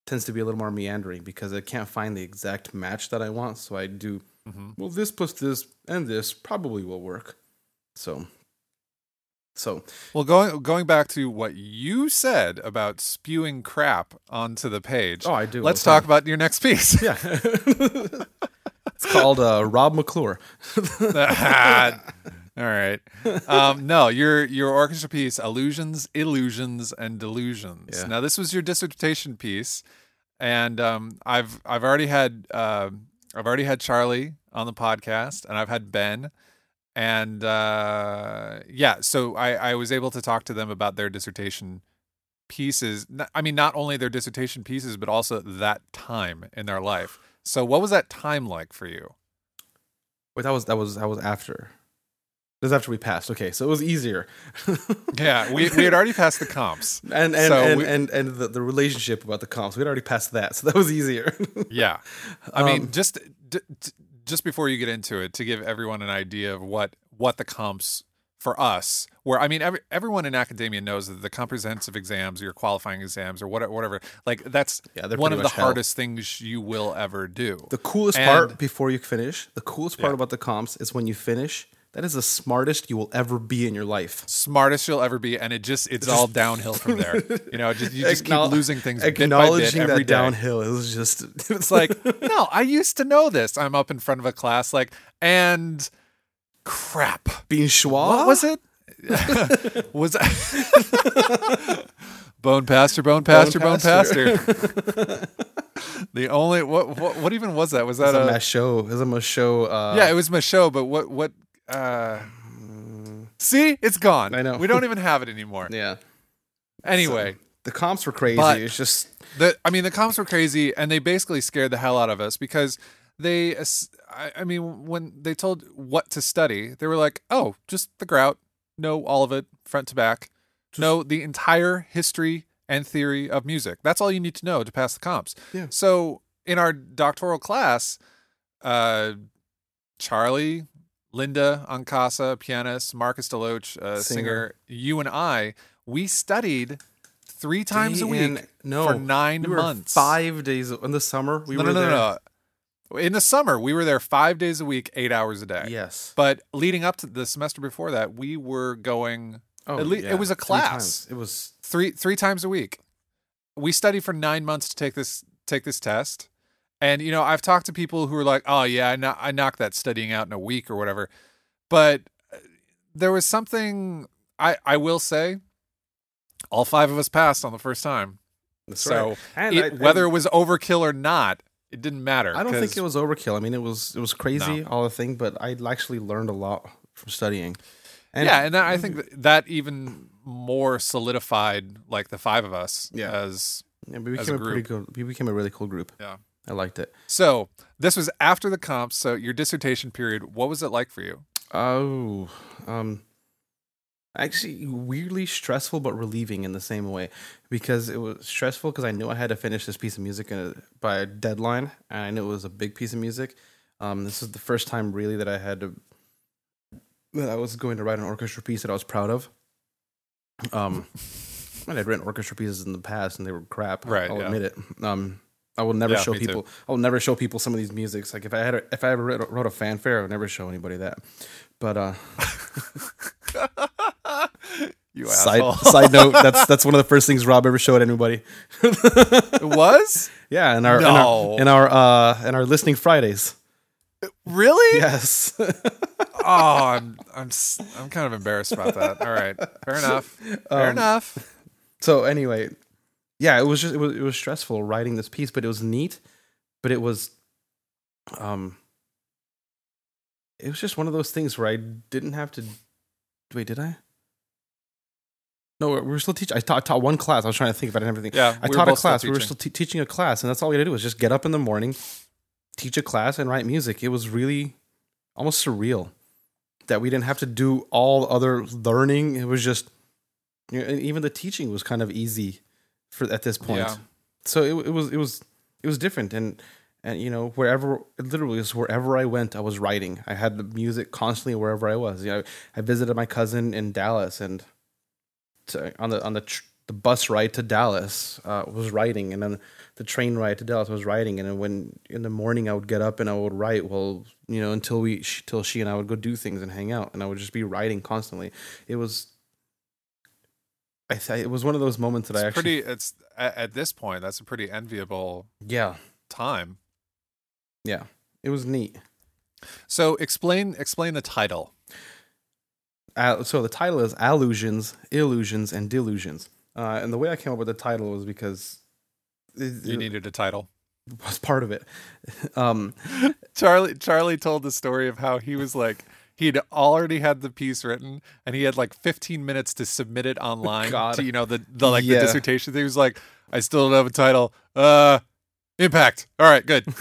tends to be a little more meandering because I can't find the exact match that I want. So I do Mhm. well. This plus this and this probably will work. So so Well, going going back to what you said about spewing crap onto the page. oh, I do. let's talk about your next piece. Yeah, it's called uh, Rob McClure. All right. Um, no, your your orchestra piece, allusions, illusions, and delusions. Yeah. Now, this was your dissertation piece, and um, I've I've already had uh, I've already had Charlie on the podcast, and I've had Ben, and uh, yeah, so I I was able to talk to them about their dissertation pieces. I mean, not only their dissertation pieces, but also that time in their life. So, what was that time like for you? Wait, that was that was that was after. This was after we passed. Okay, so it was easier. Yeah, we, we had already passed the comps. and and So and, we- and and the, the relationship about the comps. We'd already passed that, so that was easier. Yeah, I mean, Um, just d- d- just before you get into it, to give everyone an idea of what what the comps for us were. I mean, every, everyone in academia knows that the comprehensive exams, your qualifying exams, or whatever, whatever, like that's Yeah, one of the hell. hardest things you will ever do. the coolest And- part before you finish, the coolest part Yeah. about the comps is when you finish. That is the smartest you will ever be in your life. Smartest you'll ever be, and it just it's all downhill from there. You know, just you just keep losing things bit by bit Acknowledging every that day. downhill is just It's like, no, I used to know this. I'm up in front of a class, like, and crap. being schwa. What was it? was Bone Pastor, Bone Pastor, Bone Pastor. the only what, what what even was that? Was that It's a a, mass show. It's a show. Uh, yeah? It was my show, but what what? Uh See, it's gone. I know. we don't even have it anymore. yeah. Anyway, The comps were crazy. But- it's just the I mean the comps were crazy, and they basically scared the hell out of us because they. I, I mean, when they told what to study, they were like, "Oh, just the Grout. Know all of it, front to back. know the entire history and theory of music. That's all you need to know to pass the comps. Yeah. So in our doctoral class, uh, Charlie, Linda Ancasa, pianist, Marcus Deloach, uh, singer. Singer. you and I, we studied three times a week and- no, for nine we were months. Five days in the summer. We no, were no, no, there. no, no. In the summer, we were there five days a week, eight hours a day. Yes. But leading up to the semester before that, we were going Oh, at yeah, it was a three class. times. It was three three times a week. We studied for nine months to take this take this test, and you know I've talked to people who are like, "Oh yeah, I, kno- I knocked that studying out in a week or whatever," but uh, there was something I I will say. All five of us passed on the first time, that's so right. And it, I- whether I- it was overkill or not, it didn't matter. I don't think it was overkill. I mean, it was it was crazy No. all the thing, but I actually learned a lot from studying. And yeah, and I think that, even more solidified like the five of us Yeah. as yeah, we as a became a, pretty good. We became a really cool group. yeah. I liked it. So this was after the comps. So your dissertation period, what was it like for you? Oh, um, actually, weirdly stressful but relieving in the same way, because it was stressful because I knew I had to finish this piece of music in a, by a deadline, and I knew it was a big piece of music. Um, this is the first time really that I had to that I was going to write an orchestra piece that I was proud of. Um, and I'd written orchestra pieces in the past, and they were crap. Right, I'll yeah. admit it. Um, I will never Yeah, show me too. people. I will never show people some of these musics. Like if I had, a, if I ever wrote, wrote a fanfare, I would never show anybody that. But uh, You side asshole. side note, that's that's one of the first things Rob ever showed anybody. it was Yeah, in our No. in our in our, uh, in our listening Fridays. really. Yes. Oh, I'm I'm I'm kind of embarrassed about that. All right, fair enough. Fair Um, enough. so anyway, yeah, it was just it was it was stressful writing this piece, but it was neat. But it was, um, it was just one of those things where I didn't have to. Wait, did I? No, we were still teaching. I taught, taught one class. I was trying to think about I didn't have anything. Yeah, I we taught a class. We were still te- teaching a class, and that's all we had to do was just get up in the morning, teach a class, and write music. It was really almost surreal that we didn't have to do all other learning. It was just, you know, and even the teaching was kind of easy for at this point. Yeah. So it, it was it was it was different, and and you know wherever it literally was wherever I went, I was writing. I had the music constantly wherever I was. You know, I visited my cousin in Dallas, and to, on the on the tr- the bus ride to Dallas uh, was writing, and then the train ride to Dallas I was writing, and then when in the morning I would get up and I would write. Well, you know, until we sh- till she and I would go do things and hang out, and I would just be writing constantly. It was. I th- it was one of those moments that I actually pretty. It's at, at this point. That's a pretty enviable yeah time. yeah it was neat. So explain explain the title. Uh, so the title is Allusions, Illusions, and Delusions. Uh, and the way I came up with the title was because it, You needed a title. was part of it. Um, Charlie Charlie told the story of how he was like he'd already had the piece written and he had like 15 minutes to submit it online God. to you know the the like Yeah. the dissertation. Thing. He was like, I still don't have a title. Uh, impact. All right, good.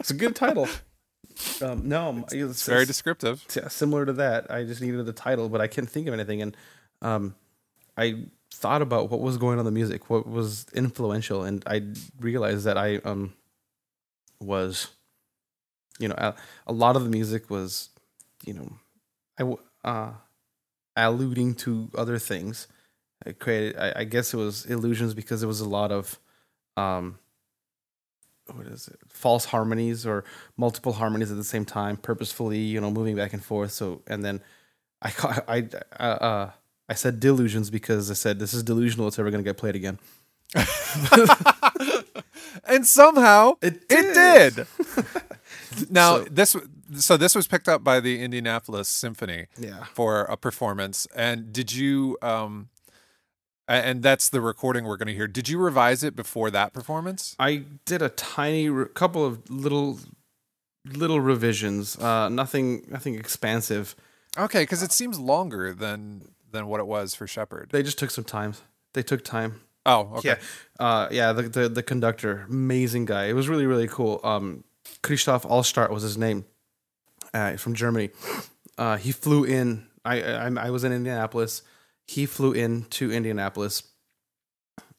it's a good title. Um, no, it's, It's very descriptive. s- similar to that. I just needed the title, but I couldn't think of anything. And um, I thought about what was going on in the music, what was influential, and I realized that I um was, you know, a, a lot of the music was, you know, I w- uh, alluding to other things. I created, I, I guess it was illusions because it was a lot of, um, what is it? False harmonies or multiple harmonies at the same time, purposefully, you know, moving back and forth. So, and then I, ca- I, uh, uh, I said delusions because I said this is delusional. It's ever going to get played again. and somehow It it did. now So- this so this was picked up by the Indianapolis Symphony Yeah. for a performance. And did you um and that's the recording we're going to hear. Did you revise it before that performance? I did a tiny re- couple of little little revisions. Uh, nothing nothing expansive. Okay, because it seems longer than than what it was for Shepherd. They just took some time. They took time. Oh, okay. Yeah. Uh, yeah, the, the the conductor, amazing guy. It was really really cool. Um, Christoph Altstaedt was his name. Uh, from Germany. Uh, he flew in. I, I I was in Indianapolis. He flew in to Indianapolis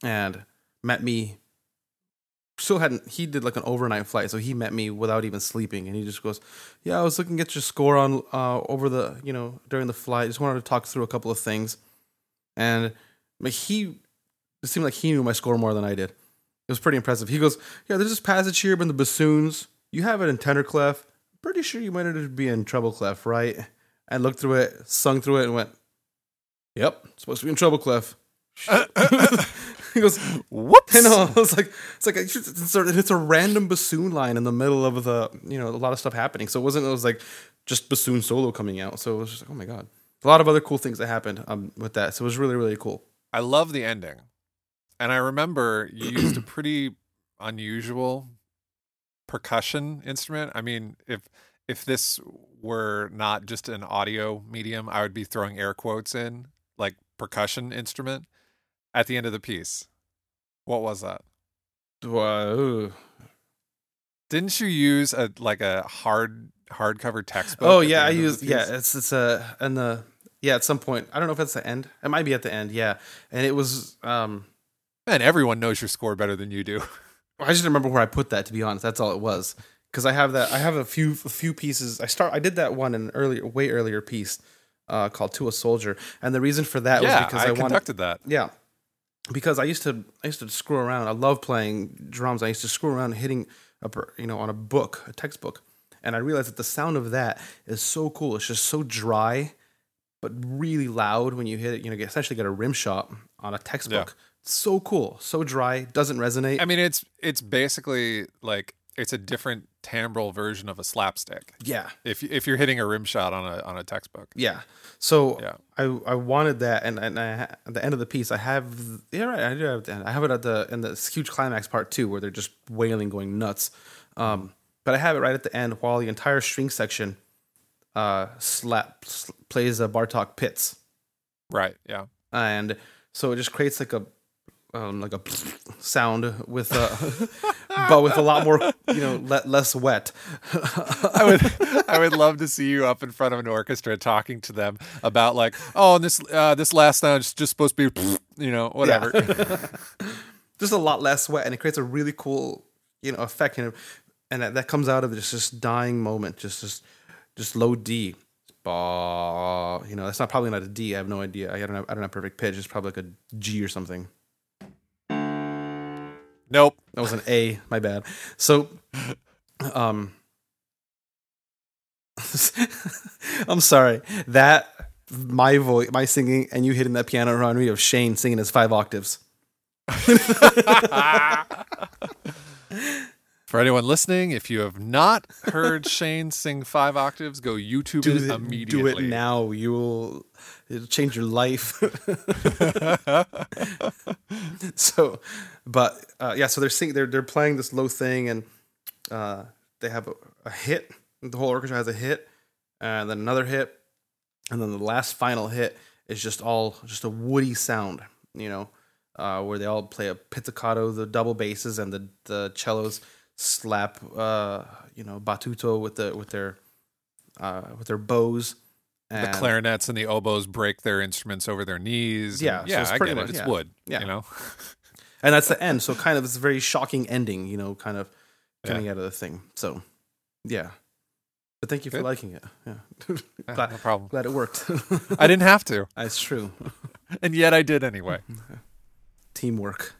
and met me. Still hadn't. He did like an overnight flight, so he met me without even sleeping, and he just goes, "Yeah, I was looking at your score on uh, over the you know during the flight. Just wanted to talk through a couple of things." And he, it seemed like he knew my score more than I did. It was pretty impressive. He goes, "Yeah, there's this passage here in the bassoons. You have it in tenor clef. Pretty sure you might have be in treble clef, right?" And looked through it, sung through it, and went, "Yep, it's supposed to be in treble clef." he goes, Whoops. I know. It's like it's like it's, it's, a, it's a random bassoon line in the middle of the you know a lot of stuff happening. So it wasn't it was like just bassoon solo coming out. So it was just like oh my god, a lot of other cool things that happened um, with that. So it was really really cool. I love the ending. And I remember you used a pretty unusual percussion instrument. I mean, if if this were not just an audio medium, I would be throwing air quotes in like percussion instrument at the end of the piece. What was that? Didn't you use a like a hard hardcover textbook? Oh yeah, I used yeah. It's it's a and the yeah at some point I don't know if it's the end. It might be at the end. Yeah, and it was um. Man, everyone knows your score better than you do. I just remember where I put that. To be honest, that's all it was. Because I have that. I have a few a few pieces. I start. I did that one in an earlier, way earlier piece uh, called "To a Soldier," and the reason for that yeah, was because I, I, wanted. conducted that. Yeah, because I used to I used to screw around. I love playing drums. I used to screw around hitting a you know on a book, a textbook, and I realized that the sound of that is so cool. It's just so dry, but really loud when you hit it. You know, you essentially get a rim shot on a textbook. It's so cool, so dry, doesn't resonate. I mean, it's it's basically like it's a different timbral version of a slapstick. yeah, If if you're hitting a rim shot on a on a textbook. Yeah. So Yeah. I I wanted that, and and I, at the end of the piece, I have yeah right, I do have the end. I have it at the in the huge climax part two where they're just wailing, going nuts. Um, but I have it right at the end while the entire string section uh slap sl- plays a Bartok pizz, Right. Yeah. and so it just creates like a um, like a sound with uh but with a lot more you know le- less wet. I would I would love to see you up in front of an orchestra talking to them about like, oh, and this uh, this last sound is just supposed to be, you know, whatever. just a lot less wet and it creates a really cool you know effect and, and that, that comes out of just this dying moment just just just low d. Bah, you know that's not probably not a d i have no idea. I don't have, I don't have perfect pitch. It's probably like a g or something nope. that was an a my bad so um i'm sorry that my voice my singing and you hitting that piano around me of shane singing his five octaves For anyone listening, if you have not heard Shane sing five octaves, go YouTube do it it, immediately. do it now. You will it'll change your life. so, but uh, yeah, so they're sing they're they're playing this low thing, and uh, they have a, a hit. The whole orchestra has a hit, and then another hit, and then the last final hit is just all just a woody sound. You know, uh, where they all play a pizzicato, the double basses, and the the cellos slap uh, you know battuto with the with their uh, with their bows. The clarinets and the oboes break their instruments over their knees. Yeah, and- so yeah, it's I pretty get much- it. It's yeah. wood. Yeah. you know. and that's the end. So kind of it's a very shocking ending, you know, kind of Yeah. coming out of the thing. So yeah. But thank you for Good. liking it. Yeah. Yeah, glad, no problem. glad it worked. I didn't have to, That's true. and yet I did anyway. Teamwork.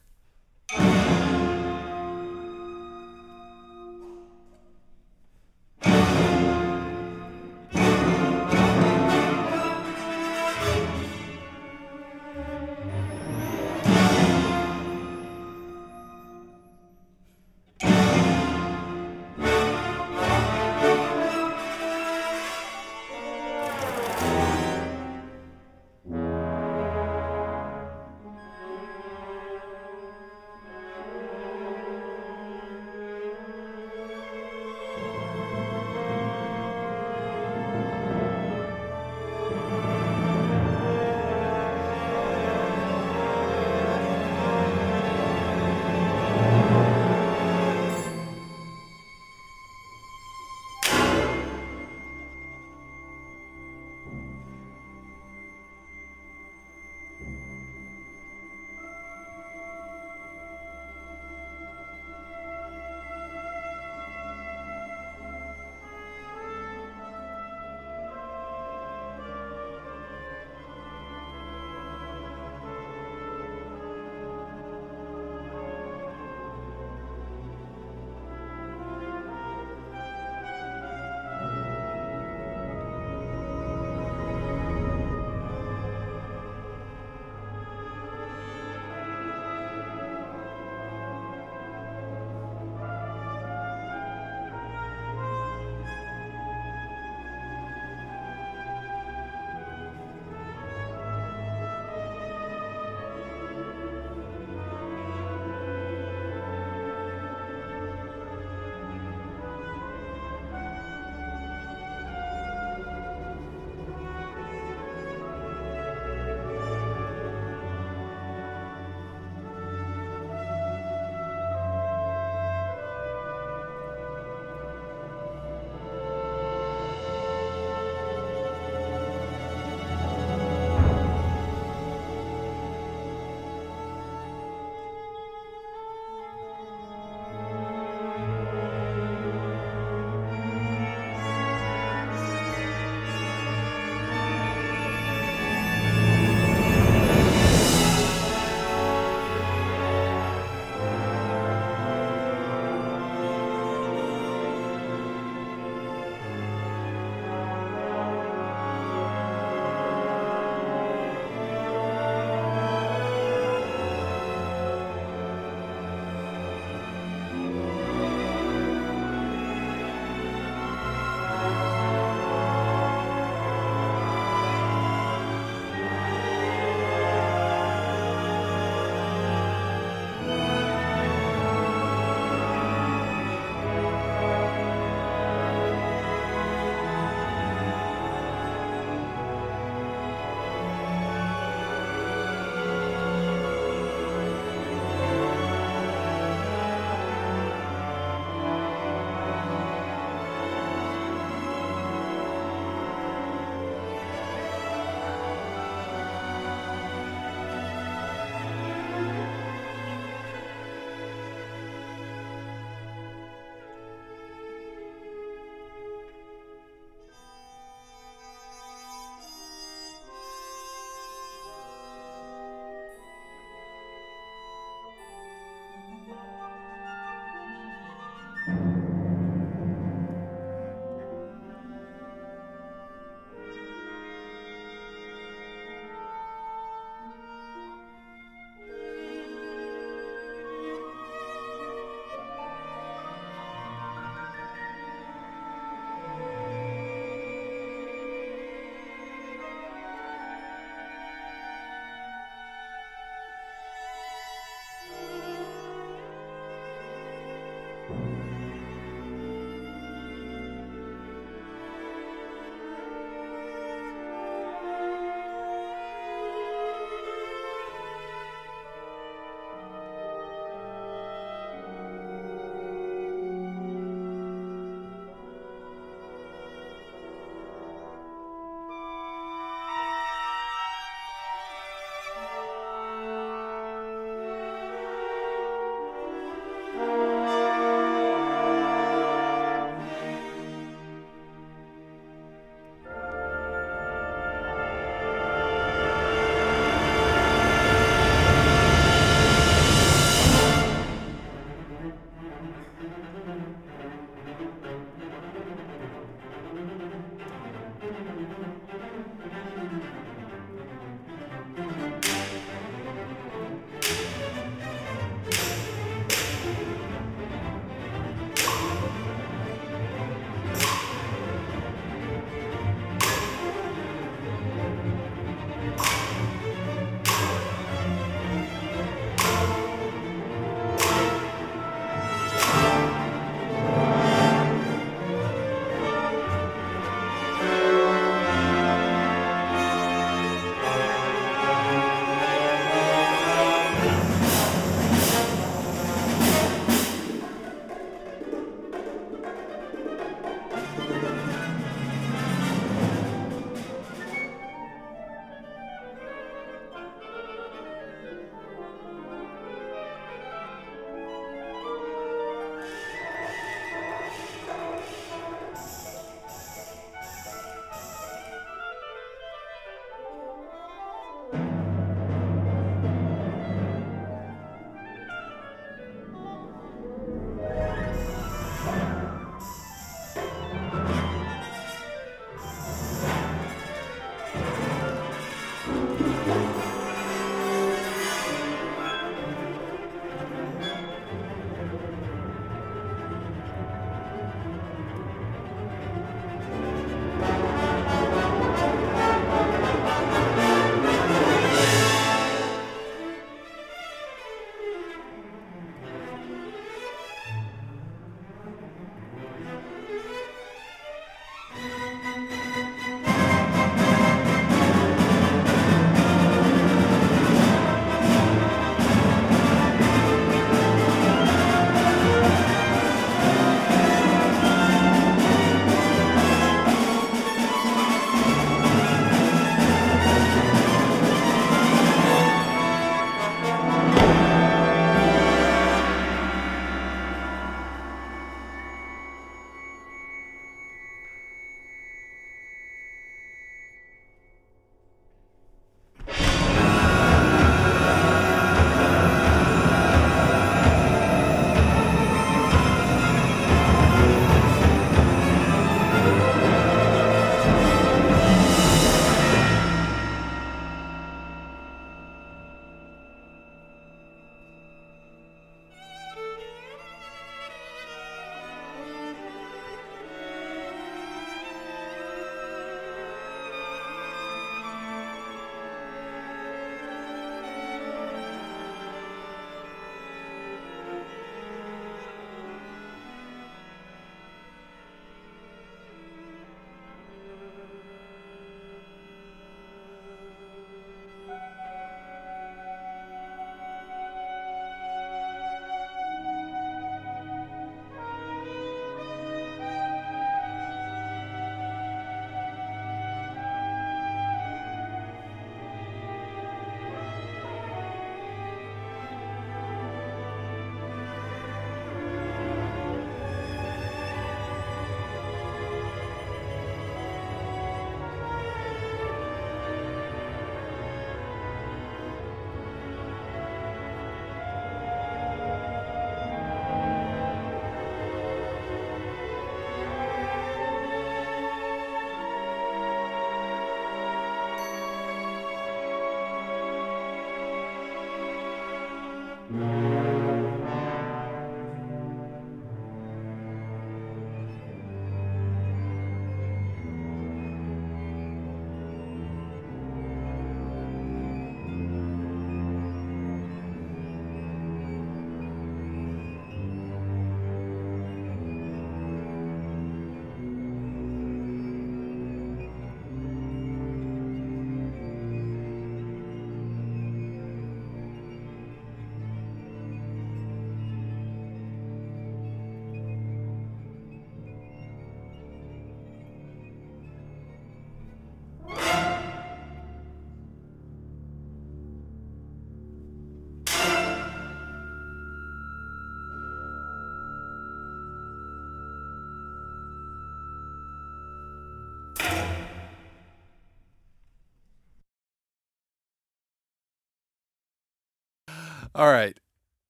All right.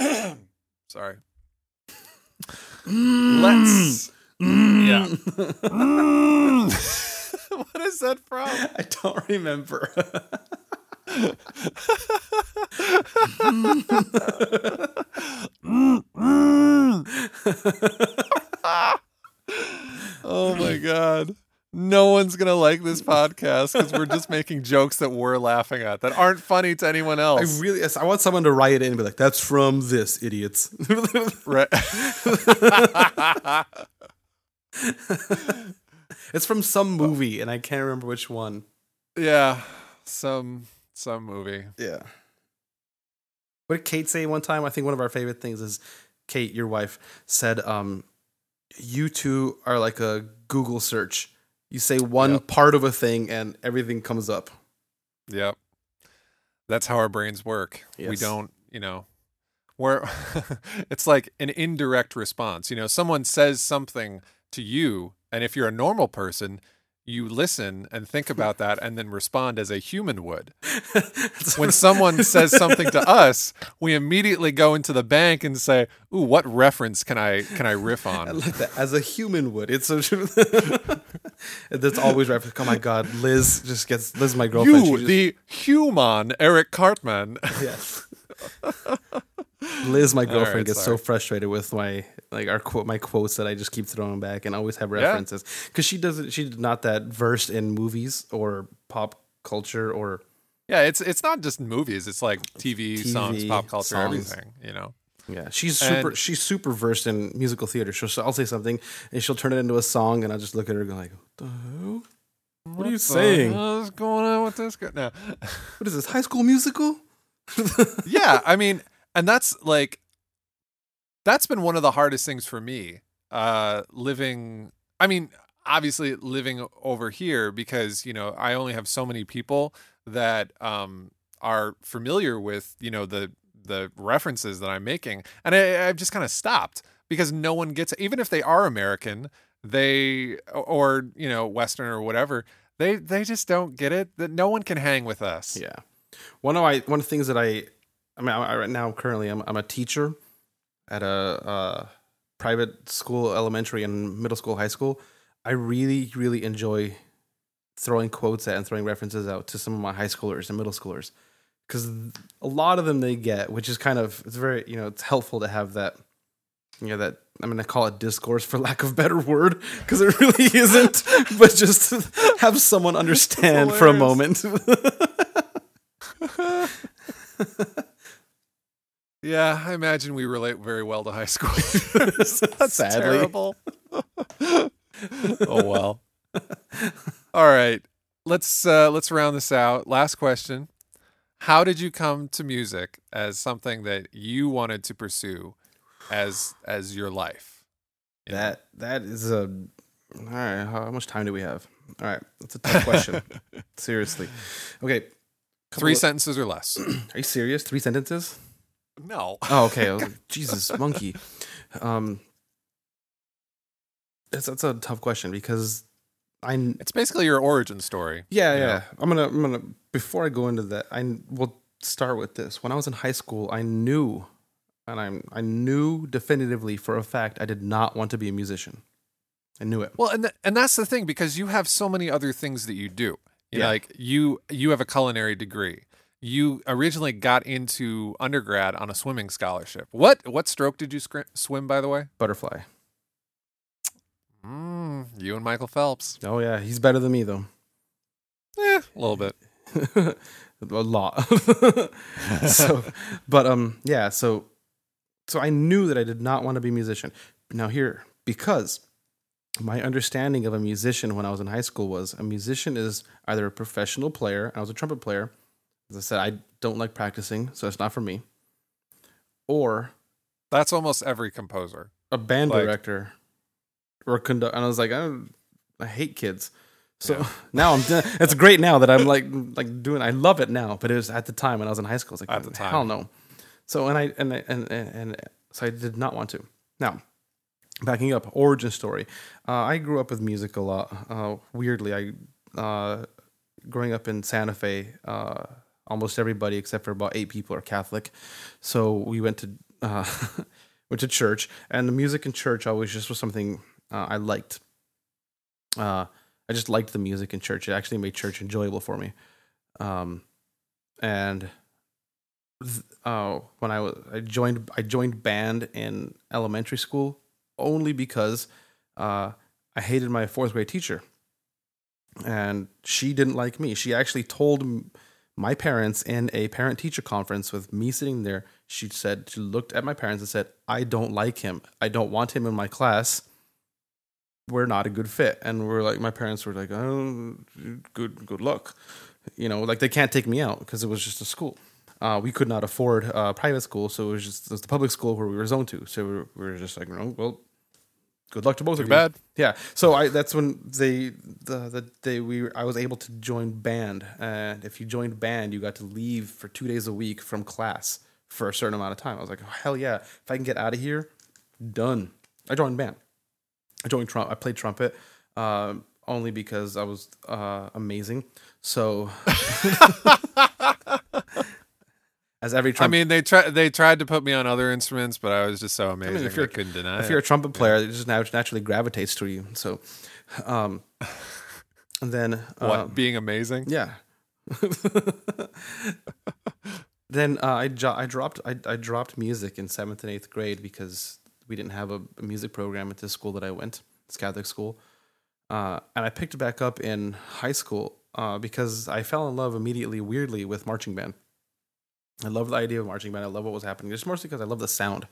Sorry. let's. Yeah. what is that from? I don't remember. Oh my god. No one's gonna like this podcast because we're just making jokes that we're laughing at that aren't funny to anyone else. I really, I want someone to write it in and be like, "That's from this, idiots." Right. it's from some movie, and I can't remember which one. yeah. Some some movie. Yeah. What did Kate say one time? I think one of our favorite things is Kate, your wife, said, um, you two are like a Google search. You say one Yep. part of a thing and everything comes up. Yep. That's how our brains work. We don't, you know, we're it's like an indirect response. You know, someone says something to you, and if you're a normal person, you listen and think about that and then respond as a human would. When someone says something to us, we immediately go into the bank and say, "Ooh, what reference can I can I riff I on?" like that as a human would. It's so that's always reference. Oh my god, Liz just gets Liz, my girlfriend. You, she the human Eric Cartman. yes. Liz, my girlfriend, right, gets sorry. so frustrated with my like our quote my quotes that I just keep throwing back and always have references because she doesn't she's not that versed in movies or pop culture or Yeah, it's it's not just movies. It's like TV, songs, pop culture, songs. everything. You know. Yeah, she's super. And- she's super versed in musical theater. So I'll say something, and she'll turn it into a song, and I'll just look at her and go like, "What the hell? What are you saying? What's going on with this guy? now? What is this? High School Musical?" yeah, I mean, and that's like that's been one of the hardest things for me. Uh living I mean, obviously living over here because, you know, I only have so many people that um are familiar with, you know, the the references that I'm making. And I, I've just kind of stopped because no one gets even if they are American, they or, you know, Western or whatever, they they just don't get it. That no one can hang with us. Yeah. One of I one of the things that I, I mean, I, I- right now currently I'm I'm a teacher at a uh, private school, elementary and middle school, high school. I really really enjoy throwing quotes at and throwing references out to some of my high schoolers and middle schoolers because a lot of them they get, which is kind of it's very you know it's helpful to have that. You know that I'm gonna call it discourse for lack of a better word because it really isn't, but just to have someone understand for a moment. Yeah, I imagine we relate very well to high school. That's terrible. oh well. All right. Let's uh let's round this out. Last question. How did you come to music as something that you wanted to pursue as as your life? You know? That that is a all right. How much time do we have? All right, that's a tough question. Seriously, okay. Three of- sentences or less. Are you serious? Three sentences? No. Oh, okay. Like, Jesus, monkey. Um, that's that's a tough question because I It's basically your origin story. yeah yeah. know? I'm gonna I'm gonna before I go into that I will start with this. When I was in high school, I knew, and I'm I knew definitively for a fact I did not want to be a musician. I knew it. Well, and th- and that's the thing because you have so many other things that you do. You know, Yeah. like you you have a culinary degree. You originally got into undergrad on a swimming scholarship. What what stroke did you swim by the way? Butterfly. Mm, you and Michael Phelps. Oh yeah, he's better than me though. Eh, a little bit. a lot. so, but um, yeah. So, so I knew that I did not want to be a musician. Now here, because my understanding of a musician when I was in high school was a musician is either a professional player. I was a trumpet player. As I said, I don't like practicing, so it's not for me. Or That's almost every composer. a band Like- director or conduct. And I was like, I, I hate kids. So Yeah. now I'm. It's great now that I'm like like doing. I love it now, but it was at the time when I was in high school. I was like, At the time. hell no. So and I and I- and and, and so I did not want to. Now, backing up, origin story. Uh, I grew up with music a lot. Uh, weirdly, I uh, growing up in Santa Fe. Uh, almost everybody except for about eight people are Catholic. So we went to uh, went to church, and the music in church always just was something uh, I liked. Uh, I just liked the music in church. It actually made church enjoyable for me. Um, and uh, when I was I joined I joined band in elementary school only because uh, I hated my fourth grade teacher, and she didn't like me. She actually told my parents in a parent teacher conference with me sitting there. She said she looked at my parents and said, "I don't like him. I don't want him in my class." We're not a good fit, and we're like, my parents were like, "Oh, good, good luck," you know, like they can't take me out because it was just a school. Uh, we could not afford uh, private school, so it was just it was the public school where we were zoned to. So we were, we were just like, no, well, good luck to both Too of you. bad. Yeah. So I that's when they the the they we I was able to join band, and if you joined band, you got to leave for two days a week from class for a certain amount of time. I was like, oh, hell yeah! If I can get out of here, done. I joined band. I joined Trump. I played trumpet. Um, only because I was uh, amazing. So, as every I mean, they tried they tried to put me on other instruments, but I was just so amazing. I, if you're- couldn't deny if it. you're a trumpet player, it just naturally gravitates to you. So, um, and then what uh, being amazing? yeah. then uh, I jo- I dropped I, I dropped music in seventh and eighth grade because we didn't have a, a music program at this school that I went. It's Catholic school, uh, and I picked it back up in high school uh, because I fell in love immediately, weirdly, with marching band. I love the idea of marching band. I love what was happening. Just mostly because I love the sound.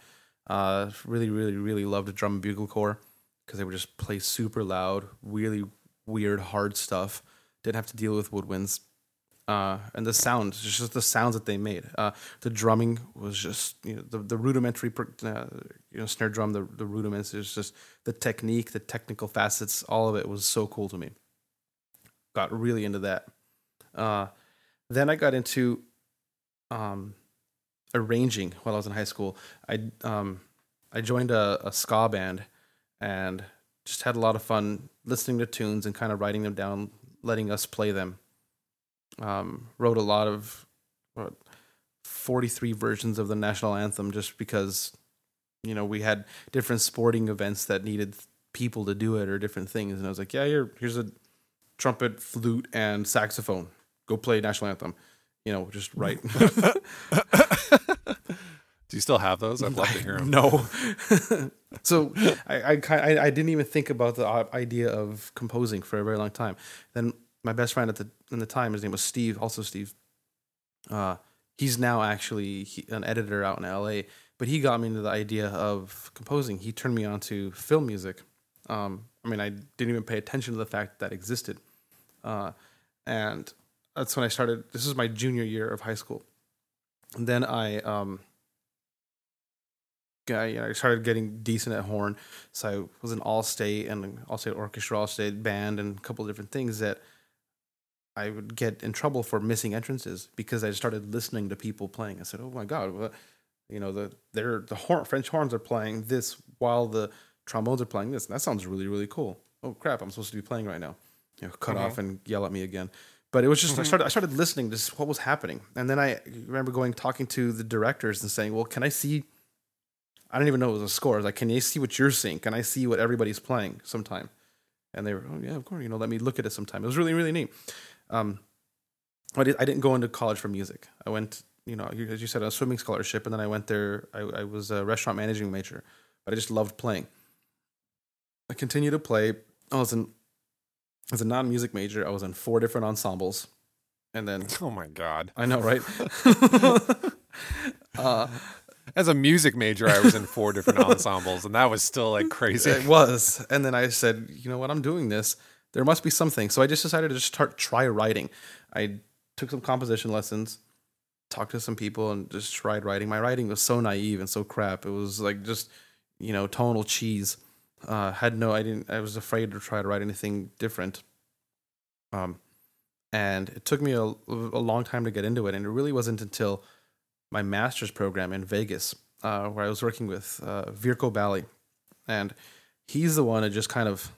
Uh, really, really, really loved drum and bugle corps because they would just play super loud, really weird, hard stuff. Didn't have to deal with woodwinds. Uh, and the sounds, just the sounds that they made. Uh, the drumming was just you know the, the rudimentary uh, you know snare drum, the the rudiments. Just the technique, the technical facets. All of it was so cool to me. Got really into that. Uh, then I got into um, arranging while I was in high school. I um, I joined a, a ska band and just had a lot of fun listening to tunes and kind of writing them down, letting us play them. Um, wrote a lot of what, 43 versions of the national anthem just because you know we had different sporting events that needed people to do it or different things and I was like yeah here here's a trumpet flute and saxophone go play national anthem you know just write Do you still have those? I'd love to hear them. No. so I, I, I, I didn't even think about the uh, idea of composing for a very long time. Then my best friend at the in the time, his name was Steve, also Steve. Uh, he's now actually he, an editor out in L.A. But he got me into the idea of composing. He turned me on to film music. Um, I mean, I didn't even pay attention to the fact that, that existed. Uh, and that's when I started. This is my junior year of high school. And then I um, I, started getting decent at horn. So I was an all state and all state orchestra, all state band, and a couple of different things that I would get in trouble for missing entrances because I started listening to people playing. I said, "Oh my god, what, you know the they're the horn, French horns are playing this while the trombones are playing this. And that sounds really really cool. Oh crap, I'm supposed to be playing right now. You know, cut mm-hmm. off and yell at me again." But it was just I mm-hmm. started I started listening to what was happening, and then I remember going talking to the directors and saying, "Well, can I see?" I didn't even know it was a score. I was like, "Can you see what you're seeing? Can I see what everybody's playing sometime?" And they were, "Oh yeah, of course. You know, let me look at it sometime." It was really really neat. Um, I, did, I didn't go into college for music. I went, you know, as you said, a swimming scholarship, and then I went there. I, I was a restaurant managing major, but I just loved playing. I continued to play. I was in as a non music major. I was in four different ensembles, and then Oh my god! I know, right? uh, As a music major, I was in four different ensembles, and that was still like crazy. It was. And then I said, you know what, I'm doing this. There must be something. So I just decided to just start try writing. I took some composition lessons, talked to some people, and just tried writing. My writing was so naive and so crap. It was like just, you know, tonal cheese. Uh, had no, I didn't, I was afraid to try to write anything different. Um, and it took me a, a long time to get into it. And it really wasn't until my master's program in Vegas, uh, where I was working with uh, Virko Baley, and he's the one that just kind of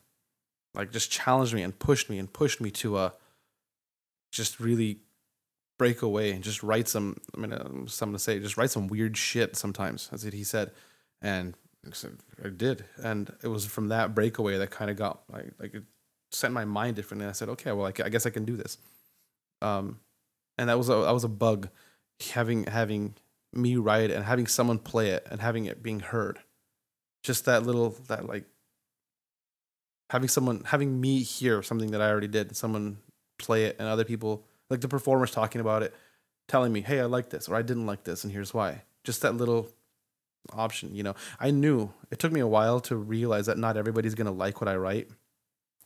like just challenged me and pushed me and pushed me to uh just really break away and just write some. I mean, uh, something to say, just write some weird shit sometimes. That's what he said, and I did, and it was from that breakaway that kind of got like like it sent my mind differently. I said, okay, well, I, I guess I can do this. Um, and that was a that was a bug, having having me write it and having someone play it and having it being heard. Just that little that like having someone having me hear something that I already did, and someone play it, and other people like the performers talking about it, telling me, "Hey, I like this," or "I didn't like this," and here's why. Just that little option, you know. I knew it took me a while to realize that not everybody's gonna like what I write,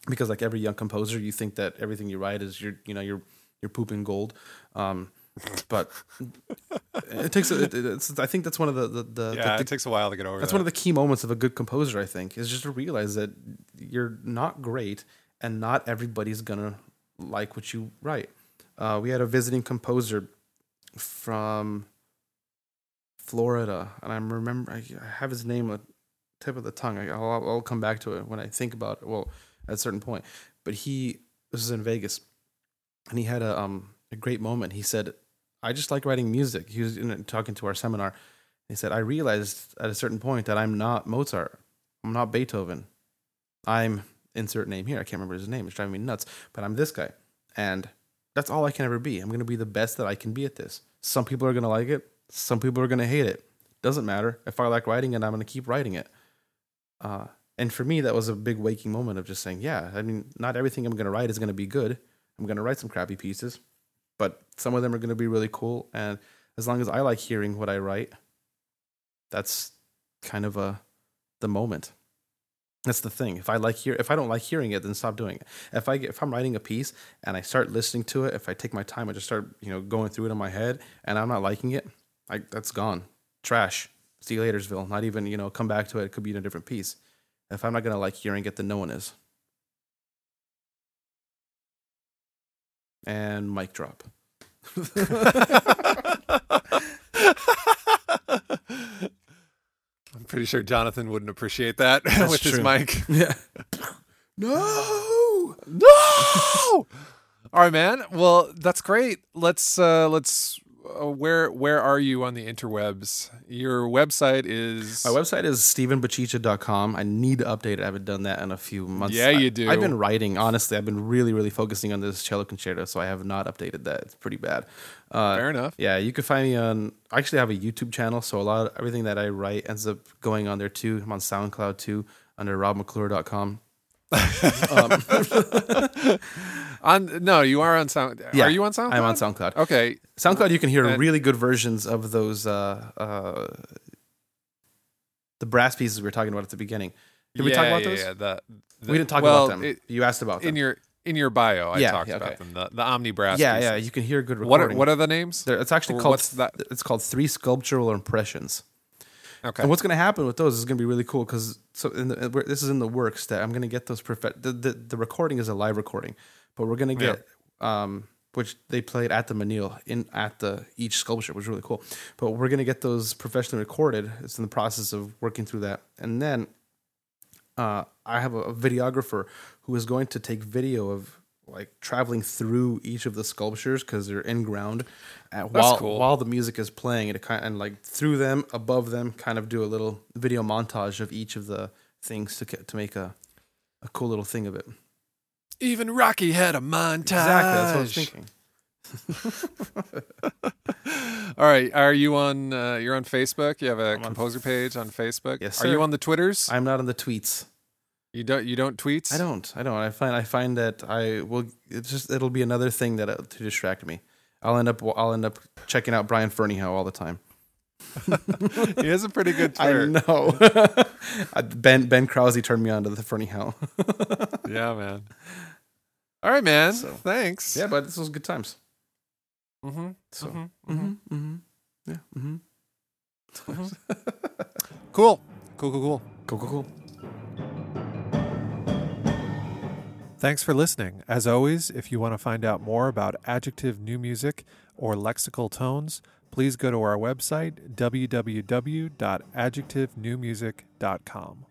because like every young composer, you think that everything you write is your, you know, you're you're pooping gold. Um, but it takes it, it- it's I think that's one of the the, the, yeah, the, it takes a while to get over that's that. one of the key moments of a good composer, I think, is just to realize that you're not great and not everybody's gonna like what you write. Uh, we had a visiting composer from Florida, and I remember I have his name on the tip of the tongue. I, I'll, I'll come back to it when I think about it. Well, at a certain point, but he this is in Vegas, and he had a um a great moment. He said, "I just like writing music." He was in, talking to our seminar. He said, "I realized at a certain point that I'm not Mozart. I'm not Beethoven. I'm insert name here. I can't remember his name. It's driving me nuts. But I'm this guy, and that's all I can ever be. I'm going to be the best that I can be at this. Some people are going to like it. Some people are going to hate it. Doesn't matter. If I like writing it, I'm going to keep writing it. Uh, and for me, that was a big waking moment of just saying, yeah, I mean, not everything I'm going to write is going to be good. I'm going to write some crappy pieces, but some of them are going to be really cool. And as long as I like hearing what I write, that's kind of a the moment. That's the thing. If I like hear, if I don't like hearing it, then stop doing it. If I get, if I'm writing a piece and I start listening to it, if I take my time, I just start, you know, going through it in my head, and I'm not liking it, I that's gone, trash. See you latersville. Not even, you know, come back to it. It could be in a different piece. If I'm not gonna like hearing it, then no one is. And mic drop. I'm pretty sure Jonathan wouldn't appreciate that That's with his true. mic. Yeah. no. No. All right, man. Well, that's great. Let's uh let's uh, where where are you on the interwebs? Your website is My website is stevenbachicha.com. I need to update it. I haven't done that in a few months. Yeah, I- you do. I've been writing, honestly. I've been really, really focusing on this cello concerto, so I have not updated that. It's pretty bad. Uh, Fair enough. Yeah, you can find me on. I actually have a YouTube channel, so a lot of everything that I write ends up going on there too. I'm on SoundCloud too under robmcclure.com. um, On no, you are on Sound. Yeah, are you on SoundCloud? I'm on SoundCloud. Okay. SoundCloud, you can hear And- really good versions of those uh, uh, the brass pieces we were talking about at the beginning. Did we talk about yeah, those? Yeah, the, the- we didn't talk well, about them. it- you asked about them. in your in your bio, I Yeah, talked yeah, about them. The, the Omni Brass. yeah, pieces. yeah, you can hear good What are, recording. what are the names? They're- it's actually called what's that? It's called three sculptural impressions. Okay. And what's going to happen with those is going to be really cool because so in the, this is in the works that I'm going to get those perfect. The, the the recording is a live recording, but we're going to get um which they played at the Menil in at the each sculpture which was really cool. But we're going to get those professionally recorded. It's in the process of working through that, and then uh, I have a, videographer who is going to take video of like traveling through each of the sculptures because they're in ground uh, while cool. while the music is playing and, it kind and like through them above them kind of do a little video montage of each of the things to get, to make a a cool little thing of it Even Rocky had a montage. exactly that's what I was thinking All right. Are you on? Uh, you're on Facebook. You have a I'm on composer page on Facebook. Yes, Are you on the Twitters? I'm not on the tweets you don't. You don't tweets. I don't I don't I find I find that I will it's just it'll be another thing that uh, to distract me I'll end up I'll end up checking out Brian Ferneyhough all the time he has a pretty good I Twitter. know. Uh, ben Ben Krause turned me on to the Fernie Hell. yeah, man. All right, man. So- Thanks. yeah, but this was good times. Mm-hmm. So Mhm, mm-hmm, mm-hmm. yeah, mm-hmm. Cool. Cool. Cool. Cool. cool, cool, cool. Thanks for listening. As always, if you want to find out more about adjective new music or lexical tones, please go to our website, www.adjectivenewmusic.com.